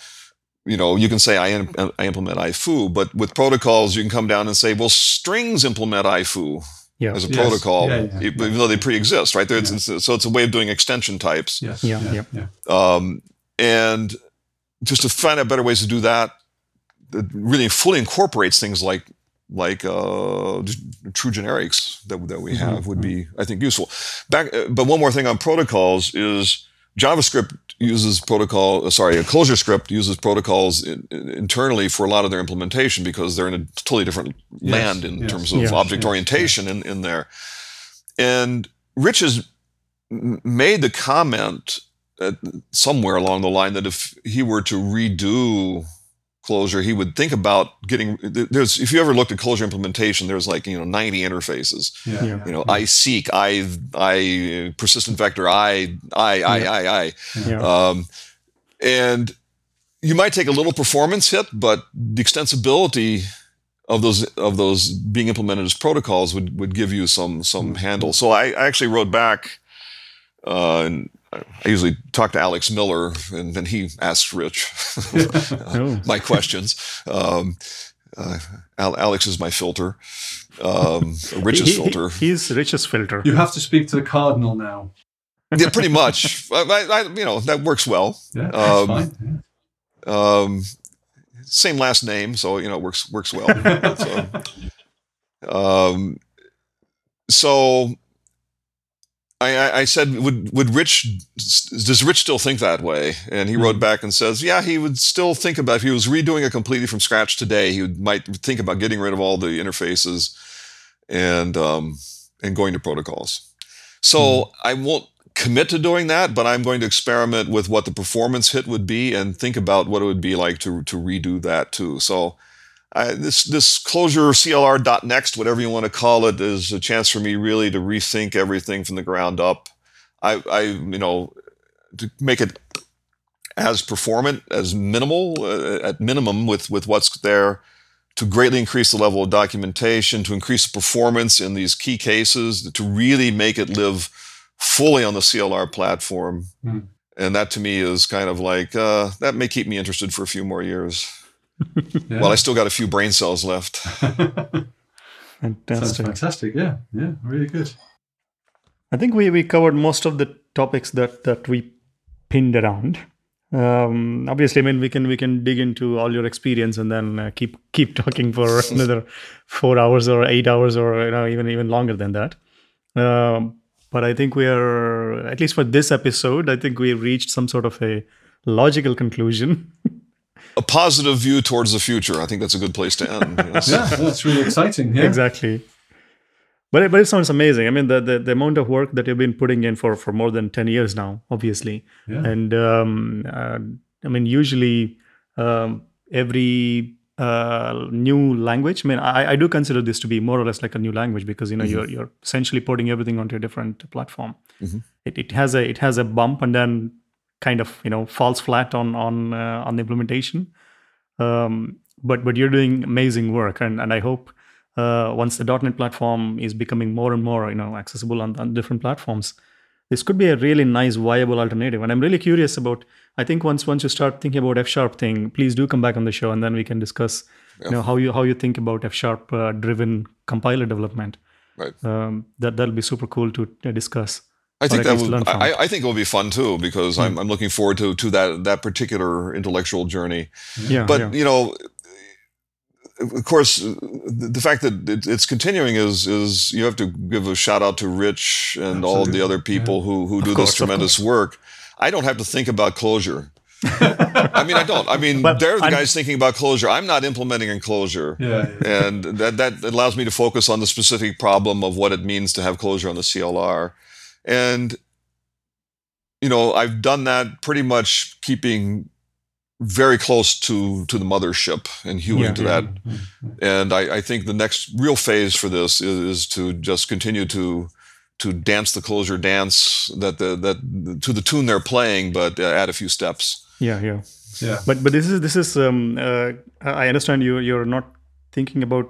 you know, you can say I, I implement IFoo, but with protocols, you can come down and say, well, strings implement IFoo yeah. as a yes. protocol, yeah, yeah, even though they pre-exist, right? It's, it's, so it's a way of doing extension types. Yes. Yeah. Yeah. yeah. Um, and just to find out better ways to do that, that really fully incorporates things like like uh, true generics that, that we have mm-hmm. would be, I think, useful. Back, uh, but one more thing on protocols is JavaScript uses protocol. Uh, sorry, a ClojureScript uses protocols in, in, internally for a lot of their implementation because they're in a totally different yes, land in yes, terms of yes, object orientation in, in there. And Rich has made the comment somewhere along the line that if he were to redo Clojure, he would think about getting there's if you ever looked at Clojure implementation, there's like you know 90 interfaces. Yeah. yeah. You know, yeah. ISeq, I I persistent vector, I I I yeah. I I. Yeah. Um, and you might take a little performance hit, but the extensibility of those of those being implemented as protocols would would give you some some mm-hmm. handle. So I, I actually wrote back uh, and I usually talk to Alex Miller, and then he asks Rich oh. my questions. Um, uh, Alex is my filter, um, Rich's he, filter. He's Rich's filter. You have to speak to the cardinal now. yeah, pretty much. I, I, you know that works well. Yeah, um, fine. Yeah. Um, same last name, so you know works works well. so, um, so I, I, said, would would Rich does Rich still think that way? And he mm-hmm. wrote back and says, yeah, he would still think about if he was redoing it completely from scratch today, he would, might think about getting rid of all the interfaces and um, and going to protocols. So mm-hmm. I won't commit to doing that, but I'm going to experiment with what the performance hit would be and think about what it would be like to to redo that too. So I, this this Clojure CLR next, whatever you want to call it, is a chance for me really to rethink everything from the ground up. I, I you know, to make it as performant as minimal uh, at minimum with with what's there to greatly increase the level of documentation to increase the performance in these key cases to really make it live fully on the clr platform mm. and that to me is kind of like uh, that may keep me interested for a few more years yeah. Well, I still got a few brain cells left. fantastic. Sounds fantastic. Yeah. Yeah. Really good. I think we, we covered most of the topics that that we pinned around. Um, obviously, I mean we can we can dig into all your experience and then uh, keep keep talking for another four hours or eight hours or you know even even longer than that. Um, but I think we are at least for this episode. I think we reached some sort of a logical conclusion. A positive view towards the future. I think that's a good place to end. Yes. yeah, that's really exciting. Yeah. Exactly. But it, but it sounds amazing. I mean, the, the, the amount of work that you've been putting in for for more than ten years now, obviously. Yeah. And um, uh, I mean, usually um, every uh, new language. I mean, I, I do consider this to be more or less like a new language because you know Mm-hmm. you're you're essentially putting everything onto a different platform. Mhm. It, it has a it has a bump and then kind of you know falls flat on on uh, on the implementation. Um, but but you're doing amazing work, and and I hope uh, once the .NET platform is becoming more and more you know accessible on, on different platforms, this could be a really nice viable alternative. And I'm really curious about. I think once once you start thinking about F sharp thing, please do come back on the show, and then we can discuss you know how you how you think about F sharp uh, driven compiler development. Right. Um, that that'll be super cool to discuss. I think that would. I, I think it will be fun too because I'm, I'm looking forward to to that that particular intellectual journey. Yeah, But yeah. you know, of course, the, the fact that it, it's continuing is is you have to give a shout out to Rich and all the other people who who do course, this tremendous work. I don't have to think about Clojure. I mean, I don't. I mean, But they're the I'm- guys thinking about Clojure. I'm not implementing in Clojure. Yeah, yeah. and that that allows me to focus on the specific problem of what it means to have Clojure on the CLR, and you know I've done that pretty much keeping very close to to the mothership and hewing Yeah, to yeah. that. And I, I think the next real phase for this is, is to just continue to to dance the Clojure dance that the that to the tune they're playing, but uh, add a few steps. yeah, yeah. yeah. But but this is this is um, uh, I understand you you're not thinking about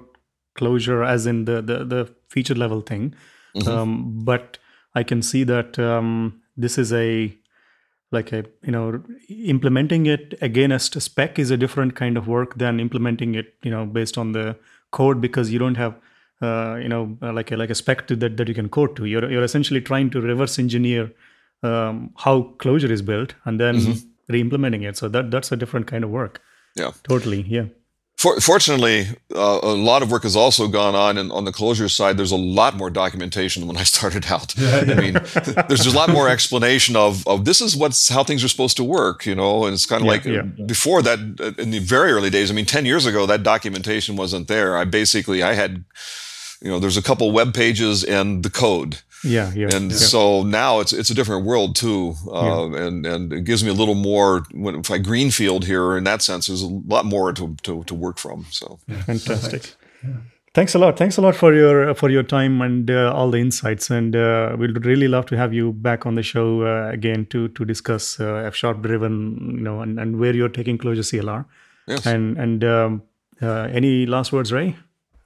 Clojure as in the the, the feature level thing, Mhm. um, but I can see that um, this is a like a you know implementing it against a spec is a different kind of work than implementing it you know based on the code because you don't have uh, you know uh, like a like a spec to that that you can code to. You're you're essentially trying to reverse engineer um, how Clojure is built and then re-implementing it. So that that's a different kind of work. Yeah. totally yeah For, fortunately, uh, a lot of work has also gone on, and on the Clojure side, there's a lot more documentation than when I started out. Yeah, yeah. I mean, there's just a lot more explanation of, of this is what's how things are supposed to work, you know. And it's kind of Yeah, like before that, uh, in the very early days. I mean, ten years ago, that documentation wasn't there. I basically I had, you know, there's a couple web pages and the code. Yeah yeah And yeah. so now it's it's a different world too, uh, and and it gives me a little more. When if I greenfield here in that sense, there's a lot more to to, to work from. So Yeah, Fantastic. Thanks a lot. Thanks a lot for your for your time and uh, all the insights. And uh, we'd really love to have you back on the show uh, again to to discuss uh, F sharp driven, you know, and, and where you're taking Clojure CLR. yes, And and um, uh, any last words, Ray?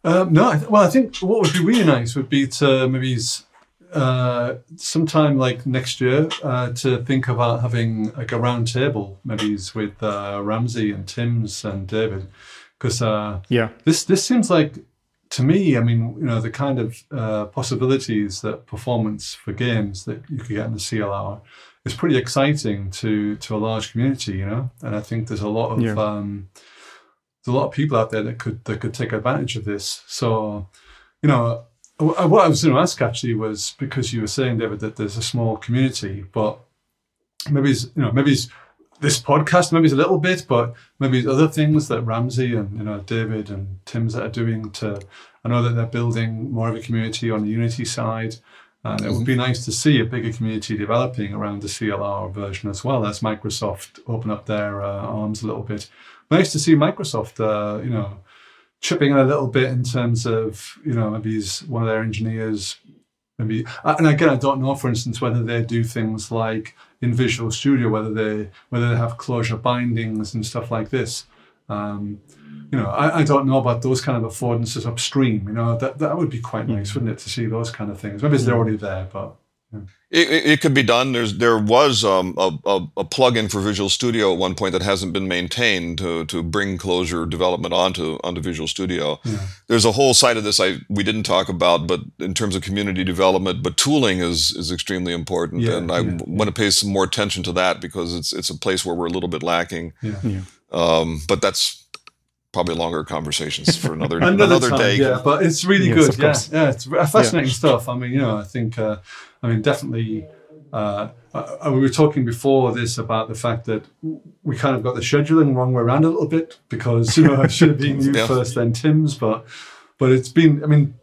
Um, no, I th- well, I think what would be really nice would be to maybe s- uh, sometime like next year uh, to think about having like a round table, maybe with uh, Ramsey and Tims and David, because uh, Yeah, this this seems like to me, I mean, you know, the kind of uh, possibilities that performance for games that you could get in the CLR is pretty exciting to to a large community, you know. And I think there's a lot of Yeah. um, there's a lot of people out there that could that could take advantage of this. So, you know, what I was going to ask actually was because you were saying, David, that there's a small community, but maybe it's, you know maybe it's this podcast maybe it's a little bit but maybe other things that ramsey and you know david and tims that are doing to i know that they're building more of a community on the unity side and it would be nice to see a bigger community developing around the clr version as well as microsoft open up their uh, arms a little bit. Nice to see microsoft uh, you know chipping in a little bit in terms of you know maybe he's one of their engineers maybe and again i don't know for instance whether they do things like in visual studio whether they whether they have Clojure bindings and stuff like this. Um, you know I, I don't know about those kind of affordances upstream you know that that would be quite nice wouldn't it to see those kind of things. Maybe they're already there but It, it, it could be done. There's there was um, a, a, a plugin for Visual Studio at one point that hasn't been maintained to, to bring Clojure development onto onto Visual Studio. Yeah. There's a whole side of this I we didn't talk about, but in terms of community development, but tooling is is extremely important, Yeah, and I yeah, want to pay some more attention to that because it's it's a place where we're a little bit lacking. Yeah. Yeah. Um, but that's probably longer conversations for another Another, another, time, day. yeah. But it's really Yes, good. Yeah, course. yeah. It's fascinating stuff. I mean, you know, I think, uh, I mean, definitely. Uh, uh, we were talking before this about the fact that we kind of got the scheduling wrong way around a little bit because you know it should have been you Yeah. first, then Tims, but but it's been. I mean,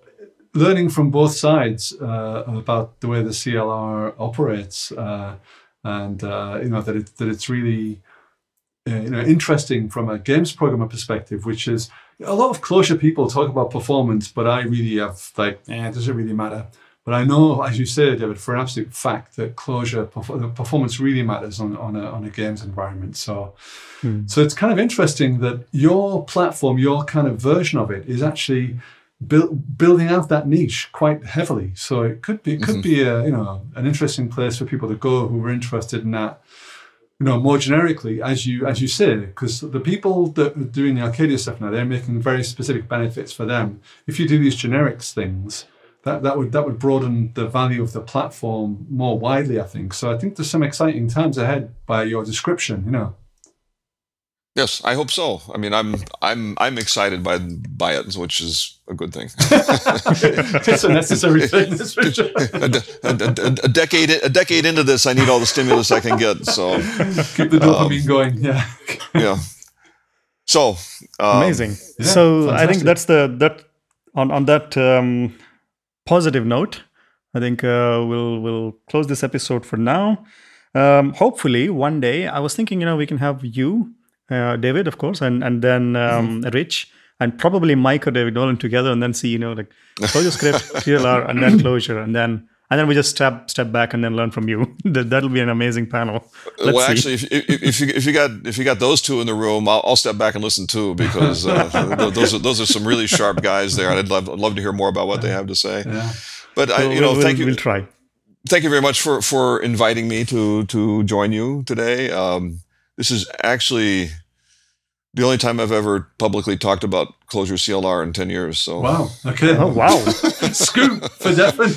learning from both sides uh, about the way the CLR operates, uh, and uh, you know that it that it's really uh, you know interesting from a games programmer perspective, which is a lot of Clojure people talk about performance, but I really have like, eh, it doesn't really matter. But I know, as you say, David, for an absolute fact that Clojure performance really matters on, on a on a games environment. So, so it's kind of interesting that your platform, your kind of version of it, is actually build, building out that niche quite heavily. So it could be it could be a you know an interesting place for people to go who are interested in that you know, more generically, as you as you say, because the people that are doing the Arcadia stuff now, they're making very specific benefits for them. If you do these generics things, that, that would that would broaden the value of the platform more widely, I think. So I think there's some exciting times ahead by your description, you know. Yes, I hope so. I mean, I'm I'm I'm excited by by it, which is a good thing. it's a necessary thing. that's a, de- a, a- a decade a decade into this, I need all the stimulus I can get. So Keep the dopamine going. Yeah. yeah. So um, Amazing. yeah, so I think that's the that on on that um, positive note. I think uh, we'll we'll close this episode for now. Um, hopefully, one day I was thinking, you know, we can have you, uh, David, of course, and and then um, Rich, and probably Mike or David Nolen together, and then see, you know, like ClojureScript, CLR, and then Clojure, and then and then we just step step back and then learn from you. that that'll be an amazing panel. Let's well, actually, if, if, if you if you got if you got those two in the room, I'll, I'll step back and listen too because uh, those are those are some really sharp guys there. I'd love I'd love to hear more about what they have to say. Yeah. But I, you know, we'll, thank we'll, you We'll try. thank you very much for for inviting me to to join you today. Um, this is actually the only time I've ever publicly talked about Clojure CLR in ten years. So Wow. Okay. Oh wow! Scoop for Defn.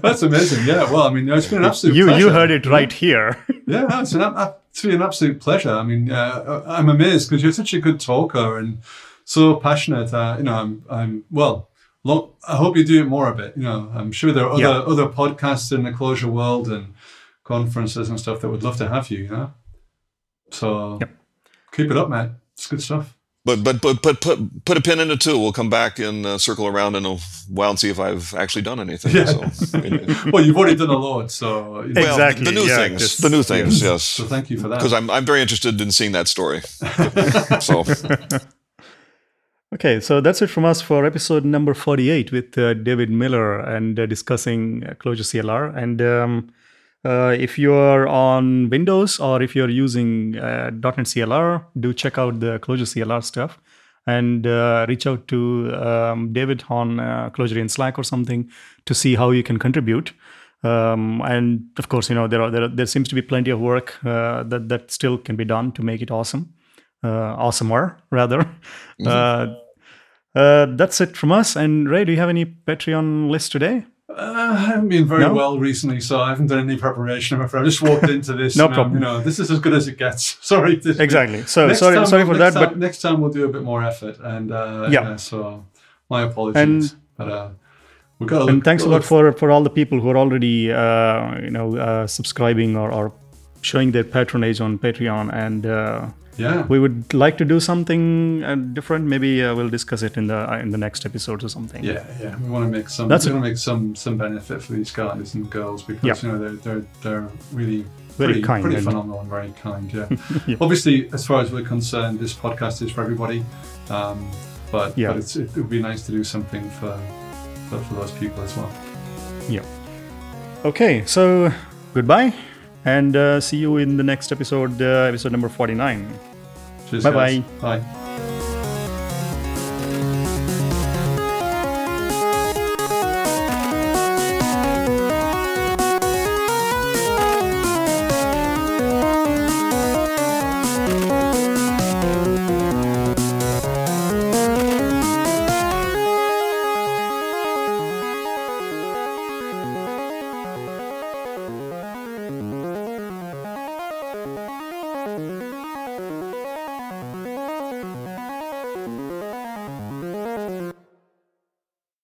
That's amazing. Yeah. Well, I mean, it's been an absolute you pleasure. you heard it right here. Yeah, no, it's, an, it's been an absolute pleasure. I mean, uh, I'm amazed because you're such a good talker and so passionate. Uh, you know, I'm, I'm well. Long, I hope you do it more of it. You know, I'm sure there are other Yeah. other podcasts in the Clojure world and conferences and stuff that would love to have you. You know, so Yep. Keep it up, man. It's good stuff. But but but put put put a pin in it too. We'll come back and uh, circle around in a while and see if I've actually done anything. Yeah. So, well, you've already done a lot, so you know, well, Exactly, the new yeah, things, just- the new things, so yes. So thank you for that. Because I'm I'm very interested in seeing that story. so Okay, so that's it from us for episode number 48 with uh, David Miller and uh, discussing uh, Clojure CLR. And um, uh, if you're on Windows or if you're using uh, .NET CLR, do check out the Clojure CLR stuff and uh, reach out to um, David on uh, Clojurians Slack or something to see how you can contribute. Um, and of course, you know there are there, are, there seems to be plenty of work uh, that that still can be done to make it awesome uh, awesomer rather. Uh, uh, that's it from us. And Ray, do you have any Patreon list today? Uh, I haven't been very No? well recently, so I haven't done any preparation. I'm afraid I just walked into this. No um, problem. You know, this is as good as it gets. Sorry. this- Exactly. So sorry, time sorry for that, next but next time we'll do a bit more effort. And uh, Yeah. yeah. so my apologies. And- but uh, we got and look. thanks a lot for for all the people who are already uh, you know uh, subscribing or, or showing their patronage on Patreon. And uh, Yeah. we would like to do something uh, different. Maybe uh, we'll discuss it in the uh, in the next episode or something. yeah, yeah. We want to make some. That's we want to make some some benefit for these guys and girls because Yeah. you know they're they're they're really Very pretty, kind pretty phenomenal and very kind. Yeah. Yeah. Obviously, as far as we're concerned, this podcast is for everybody. Um, but Yeah. but it's, it would be nice to do something for for, for those people as well. Yeah. Okay, so goodbye, and uh, see you in the next episode, uh, episode number forty nine. Cheers, Bye-bye. Bye.